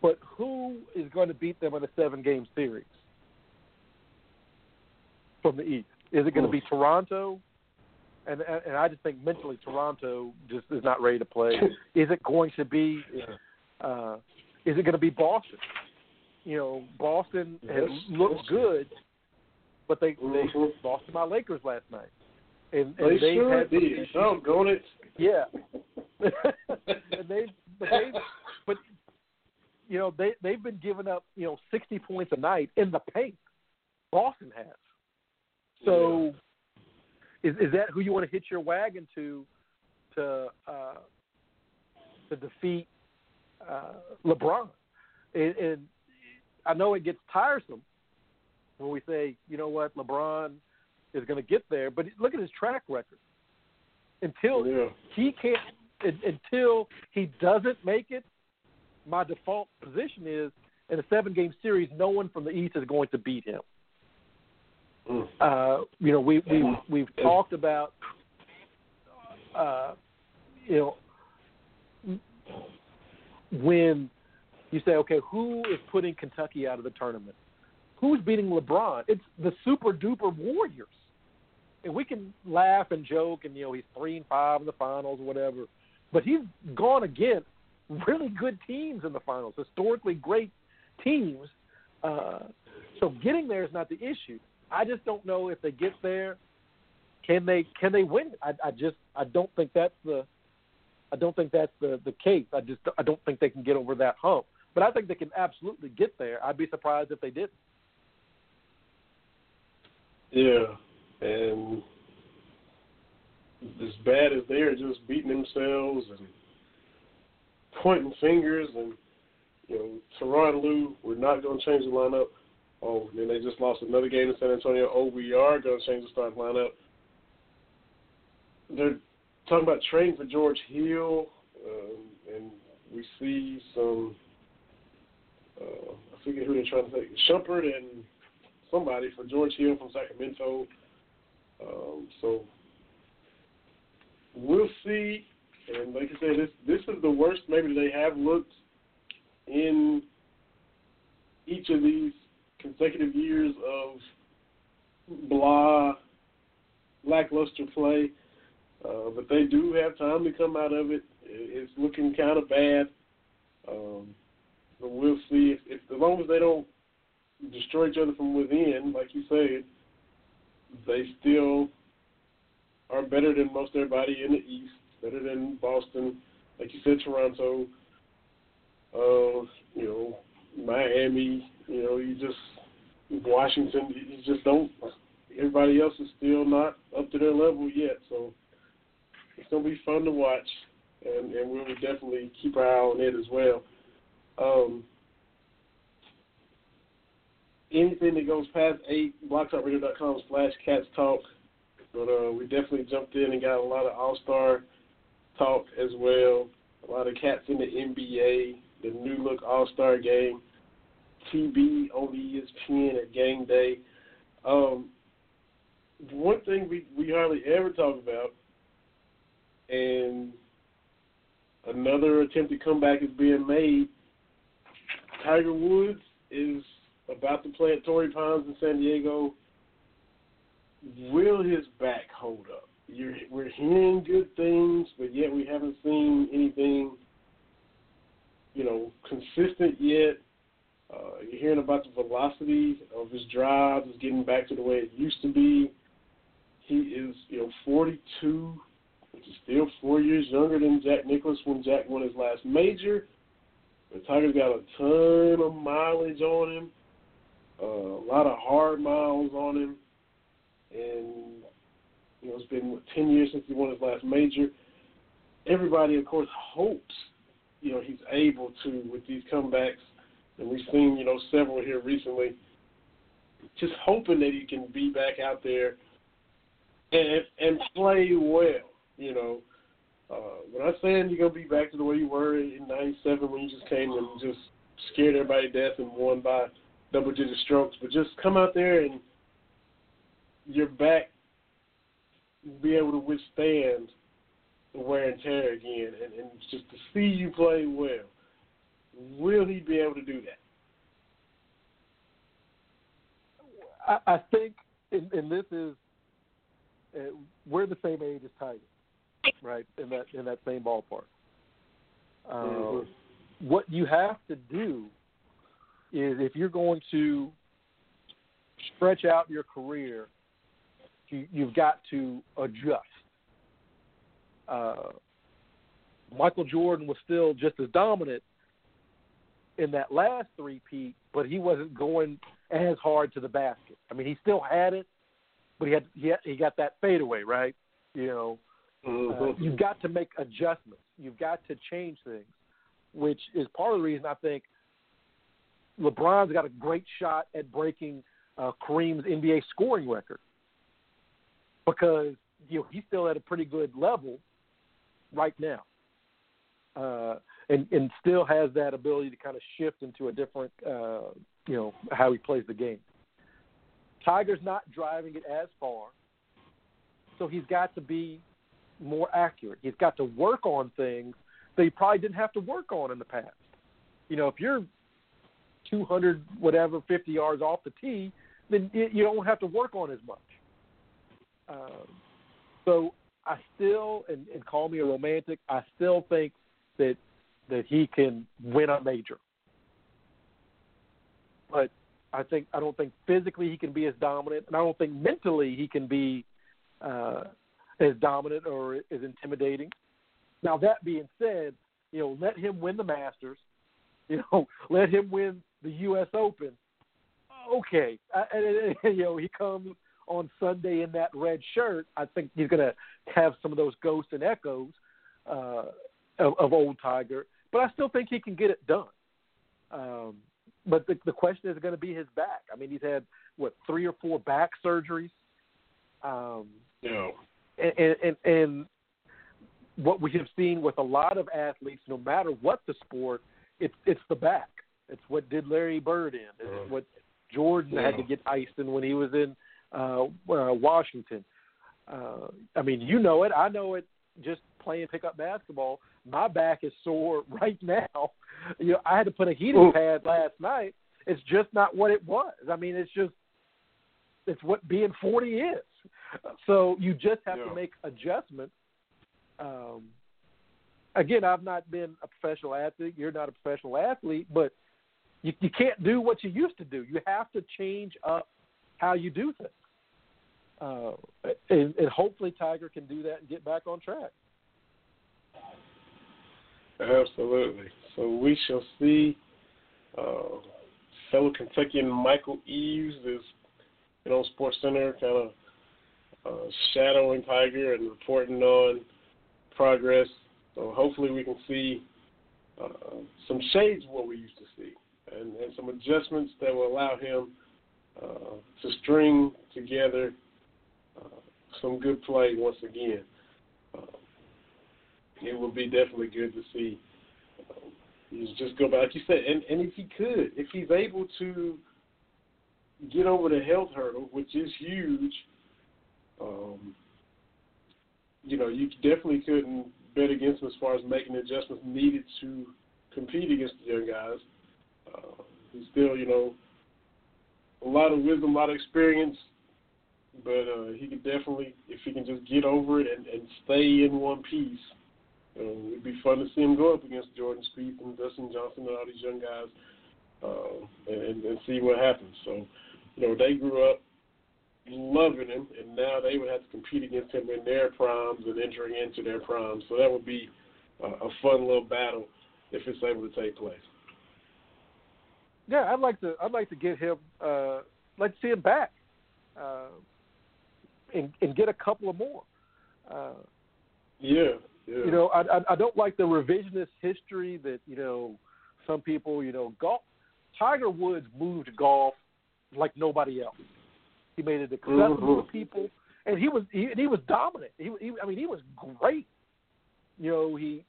but who is going to beat them in a seven game series from the East? Is it going to be Toronto? And and I just think mentally Toronto just is not ready to play. is it going to be? Uh, is it going to be Boston? You know, Boston yes. has looked yes. good, but they mm-hmm. they lost to my Lakers last night, and, they, and they sure had did. Oh, going it. Yeah, and they but they but you know they they've been giving up you know sixty points a night in the paint. Boston has. So. Is is that who you want to hitch your wagon to to uh, to defeat uh, LeBron? And, and I know it gets tiresome when we say, you know what, LeBron is going to get there, but look at his track record. Until yeah. he can't, until he doesn't make it, my default position is in a seven-game series, no one from the East is going to beat him. Uh, you know, we we we've talked about, uh, you know, when you say, okay, who is putting Kentucky out of the tournament? Who's beating LeBron? It's the super duper Warriors. And we can laugh and joke, and you know he's three and five in the finals or whatever, but he's gone against really good teams in the finals, historically great teams. Uh, so getting there is not the issue. I just don't know if they get there, can they can they win? I, I just I don't think that's the I don't think that's the the case. I just I don't think they can get over that hump. But I think they can absolutely get there. I'd be surprised if they didn't. Yeah, and as bad as they're just beating themselves and pointing fingers and you know, Tyronn Lue, we're not going to change the lineup. Oh, then they just lost another game in San Antonio. Oh, we are going to change the starting lineup. They're talking about trading for George Hill, um, and we see some. Uh, I forget who they're trying to take. Shumpert and somebody for George Hill from Sacramento. Um, so we'll see. And like I said, this this is the worst maybe they have looked in each of these consecutive years of blah, lackluster play. Uh, but they do have time to come out of it. It's looking kind of bad. Um, but we'll see if, if as long as they don't destroy each other from within, like you said, they still are better than most everybody in the East, better than Boston, like you said, Toronto, uh, you know, Miami, you know, you just Washington, you just don't. Everybody else is still not up to their level yet, so it's gonna be fun to watch, and, and we'll definitely keep our eye on it as well. Um, anything that goes past eight, blogtalkradio.com slash cats talk. But uh, we definitely jumped in and got a lot of All Star talk as well. A lot of cats in the NBA, the new look All Star game, TV on ESPN at game day. Um, one thing we, we hardly ever talk about, and another attempted comeback is being made. Tiger Woods is about to play at Torrey Pines in San Diego. Will his back hold up? You're, we're hearing good things, but yet we haven't seen anything, you know, consistent yet. Uh, you're hearing about the velocity of his drive is getting back to the way it used to be. He is, you know, 42, which is still four years younger than Jack Nicklaus when Jack won his last major. But Tiger's got a ton of mileage on him, uh, a lot of hard miles on him, and you know it's been what, ten years since he won his last major. Everybody, of course, hopes you know he's able to with these comebacks and we've seen you know several here recently. Just hoping that he can be back out there and and play well. You know, uh, we're not saying you're gonna be back to the way you were in '97 when you just came and just scared everybody to death and won by double digit strokes, but just come out there and your back be able to withstand the wear and tear again, and, and just to see you play well. Will he be able to do that? I, I think, and, and this is, uh, we're the same age as Tiger, right? In that in that same ballpark. Uh, mm-hmm. What you have to do is, if you're going to stretch out your career, you, you've got to adjust. Uh, Michael Jordan was still just as dominant in that last three-peat, but he wasn't going as hard to the basket. I mean, he still had it, but he had he, had, he got that fadeaway, right? You know, mm-hmm. uh, you've got to make adjustments. You've got to change things, which is part of the reason I think LeBron's got a great shot at breaking uh, Kareem's NBA scoring record because you know he's still at a pretty good level right now. Uh, and and still has that ability to kind of shift into a different, uh, you know, how he plays the game. Tiger's not driving it as far, so he's got to be more accurate. He's got to work on things that he probably didn't have to work on in the past. You know, if you're 200 whatever 50 yards off the tee, then you don't have to work on as much. Um, so I still, and, and call me a romantic, I still think that that he can win a major. But I think I don't think physically he can be as dominant, and I don't think mentally he can be uh, as dominant or as intimidating. Now that being said, you know, let him win the Masters. You know, let him win the U.S. Open. Okay, I, and, and, you know he comes on Sunday in that red shirt. I think he's going to have some of those ghosts and echoes uh, of, of old Tiger, but I still think he can get it done. Um, but the, the question is going to be his back. I mean, he's had what three or four back surgeries. Um, yeah. And, and, and what we have seen with a lot of athletes, no matter what the sport, it's it's the back. It's what did Larry Bird in. It's uh, what Jordan yeah. had to get iced in when he was in uh, uh, Washington. Uh, I mean, you know it. I know it. Just playing pickup basketball, my back is sore right now. You know, I had to put a heating Ooh. pad last night. It's just not what it was. I mean, it's just it's what being 40 is. So you just have yeah. to make adjustments. Um, again, I've not been a professional athlete. You're not a professional athlete, but you, you can't do what you used to do. You have to change up how you do things. Uh, and, and hopefully Tiger can do that and get back on track. Absolutely. So we shall see. Uh, fellow Kentuckian Michael Eaves is, you know, Sports Center kind of uh, shadowing Tiger and reporting on progress. So hopefully we can see uh, some shades of what we used to see and, and some adjustments that will allow him uh, to string together uh, some good play once again. It would be definitely good to see. Uh, just go back, like you said, and, and if he could, if he's able to get over the health hurdle, which is huge, um, you know, you definitely couldn't bet against him as far as making adjustments needed to compete against the young guys. Uh, he's still, you know, a lot of wisdom, a lot of experience, but uh, he could definitely, if he can just get over it and, and stay in one piece, um, it'd be fun to see him go up against Jordan Spieth and Dustin Johnson and all these young guys, uh, and, and see what happens. So, you know, they grew up loving him, and now they would have to compete against him in their primes and entering into their primes. So that would be uh, a fun little battle if it's able to take place. Yeah, I'd like to. I'd like to get him. Uh, like to see him back, uh, and and get a couple of more. Uh, yeah, yeah. You know, I, I I don't like the revisionist history that you know some people. You know, golf. Tiger Woods moved golf like nobody else. He made it accessible mm-hmm. to people, and he was he, he was dominant. He, he I mean, he was great. You know, he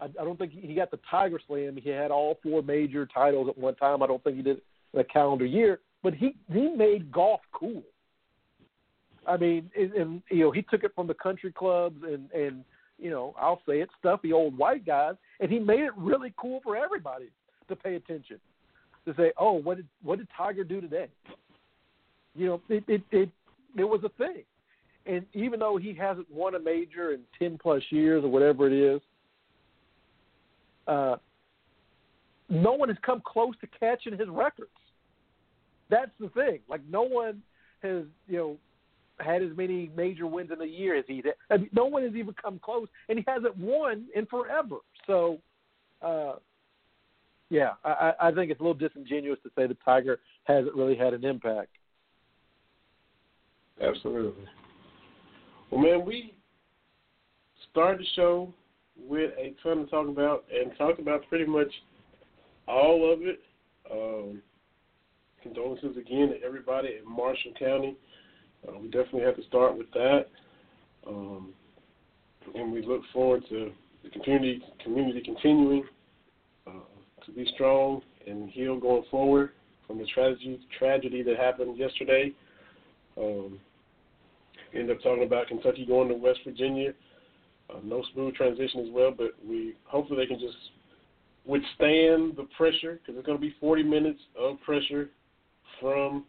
I, I don't think he got the Tiger Slam. He had all four major titles at one time. I don't think he did in a calendar year, but he he made golf cool. I mean, and, and you know, he took it from the country clubs and and you know, I'll say it, stuffy old white guys, and he made it really cool for everybody to pay attention. To say, oh, what did what did Tiger do today? You know, it it it, it was a thing. And even though he hasn't won a major in ten plus years or whatever it is, uh, no one has come close to catching his records. That's the thing. Like no one has, you know, had as many major wins in a year as he did. No one has even come close, and he hasn't won in forever. So, uh, yeah, I, I think it's a little disingenuous to say the Tiger hasn't really had an impact. Absolutely. Well, man, we started the show with a ton to talk about and talked about pretty much all of it. Um, condolences again to everybody in Marshall County. Uh, we definitely have to start with that. Um, and we look forward to the community community continuing uh, to be strong and heal going forward from the tragedy tragedy that happened yesterday. Um, end up talking about Kentucky going to West Virginia uh, no smooth transition as well, but we hopefully they can just withstand the pressure because it's going to be 40 minutes of pressure from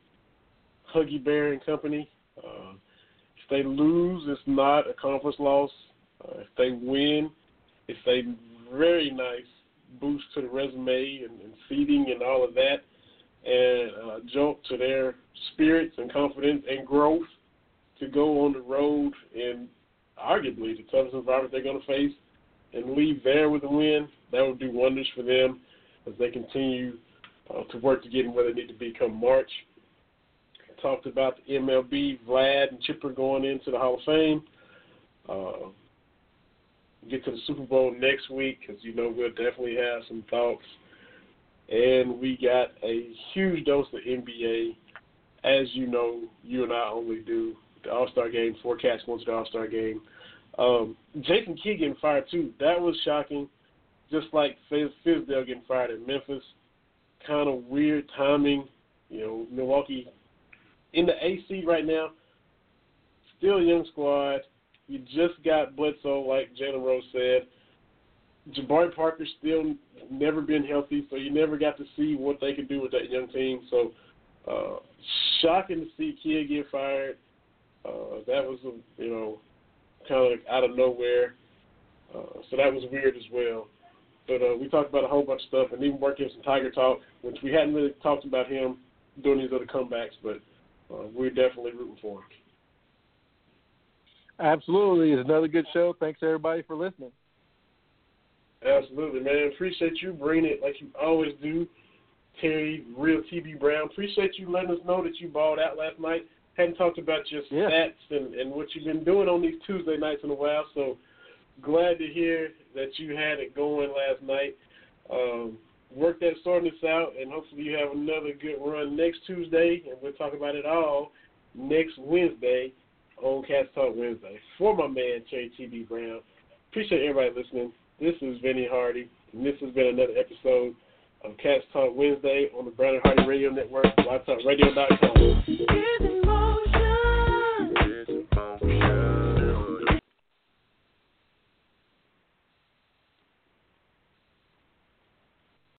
Huggy Bear and company. Uh, if they lose, it's not a conference loss. Uh, if they win, it's a very nice boost to the resume and, and seeding and all of that, and uh, jolt to their spirits and confidence and growth to go on the road in arguably the toughest environment they're going to face and leave there with a win. That would do wonders for them as they continue uh, to work to get where they need to be come March. Talked about the MLB, Vlad and Chipper going into the Hall of Fame. Uh, get to the Super Bowl next week because you know we'll definitely have some thoughts. And we got a huge dose of NBA, as you know, you and I only do the All Star game forecast to the All Star game. Um, Jason Keegan fired too. That was shocking. Just like Fizz, Fizdale getting fired in Memphis. Kind of weird timing. You know, Milwaukee in the AC right now. Still a young squad. You just got Bledsoe, like Jalen Rose said. Jabari Parker still never been healthy, so you never got to see what they could do with that young team. So, uh, shocking to see Kidd get fired. Uh, that was, you know, kind of out of nowhere. Uh, so that was weird as well. But uh, we talked about a whole bunch of stuff, and even working some Tiger talk, which we hadn't really talked about him doing these other comebacks, but uh, we're definitely rooting for him. Absolutely, it's another good show. Thanks everybody for listening. Absolutely, man. Appreciate you bringing it like you always do. Terry, real TB Brown. Appreciate you letting us know that you balled out last night hadn't talked about your yeah. stats and, and what you've been doing on these Tuesday nights in a while. So glad to hear that you had it going last night. Um, work that this out, and hopefully you have another good run next Tuesday, and we'll talk about it all next Wednesday on Cats Talk Wednesday. For my man Terry TB Brown, appreciate everybody listening. This is Vinny Hardy, and this has been another episode of Cats Talk Wednesday on the and Hardy Radio Network, blogtalkradio.com.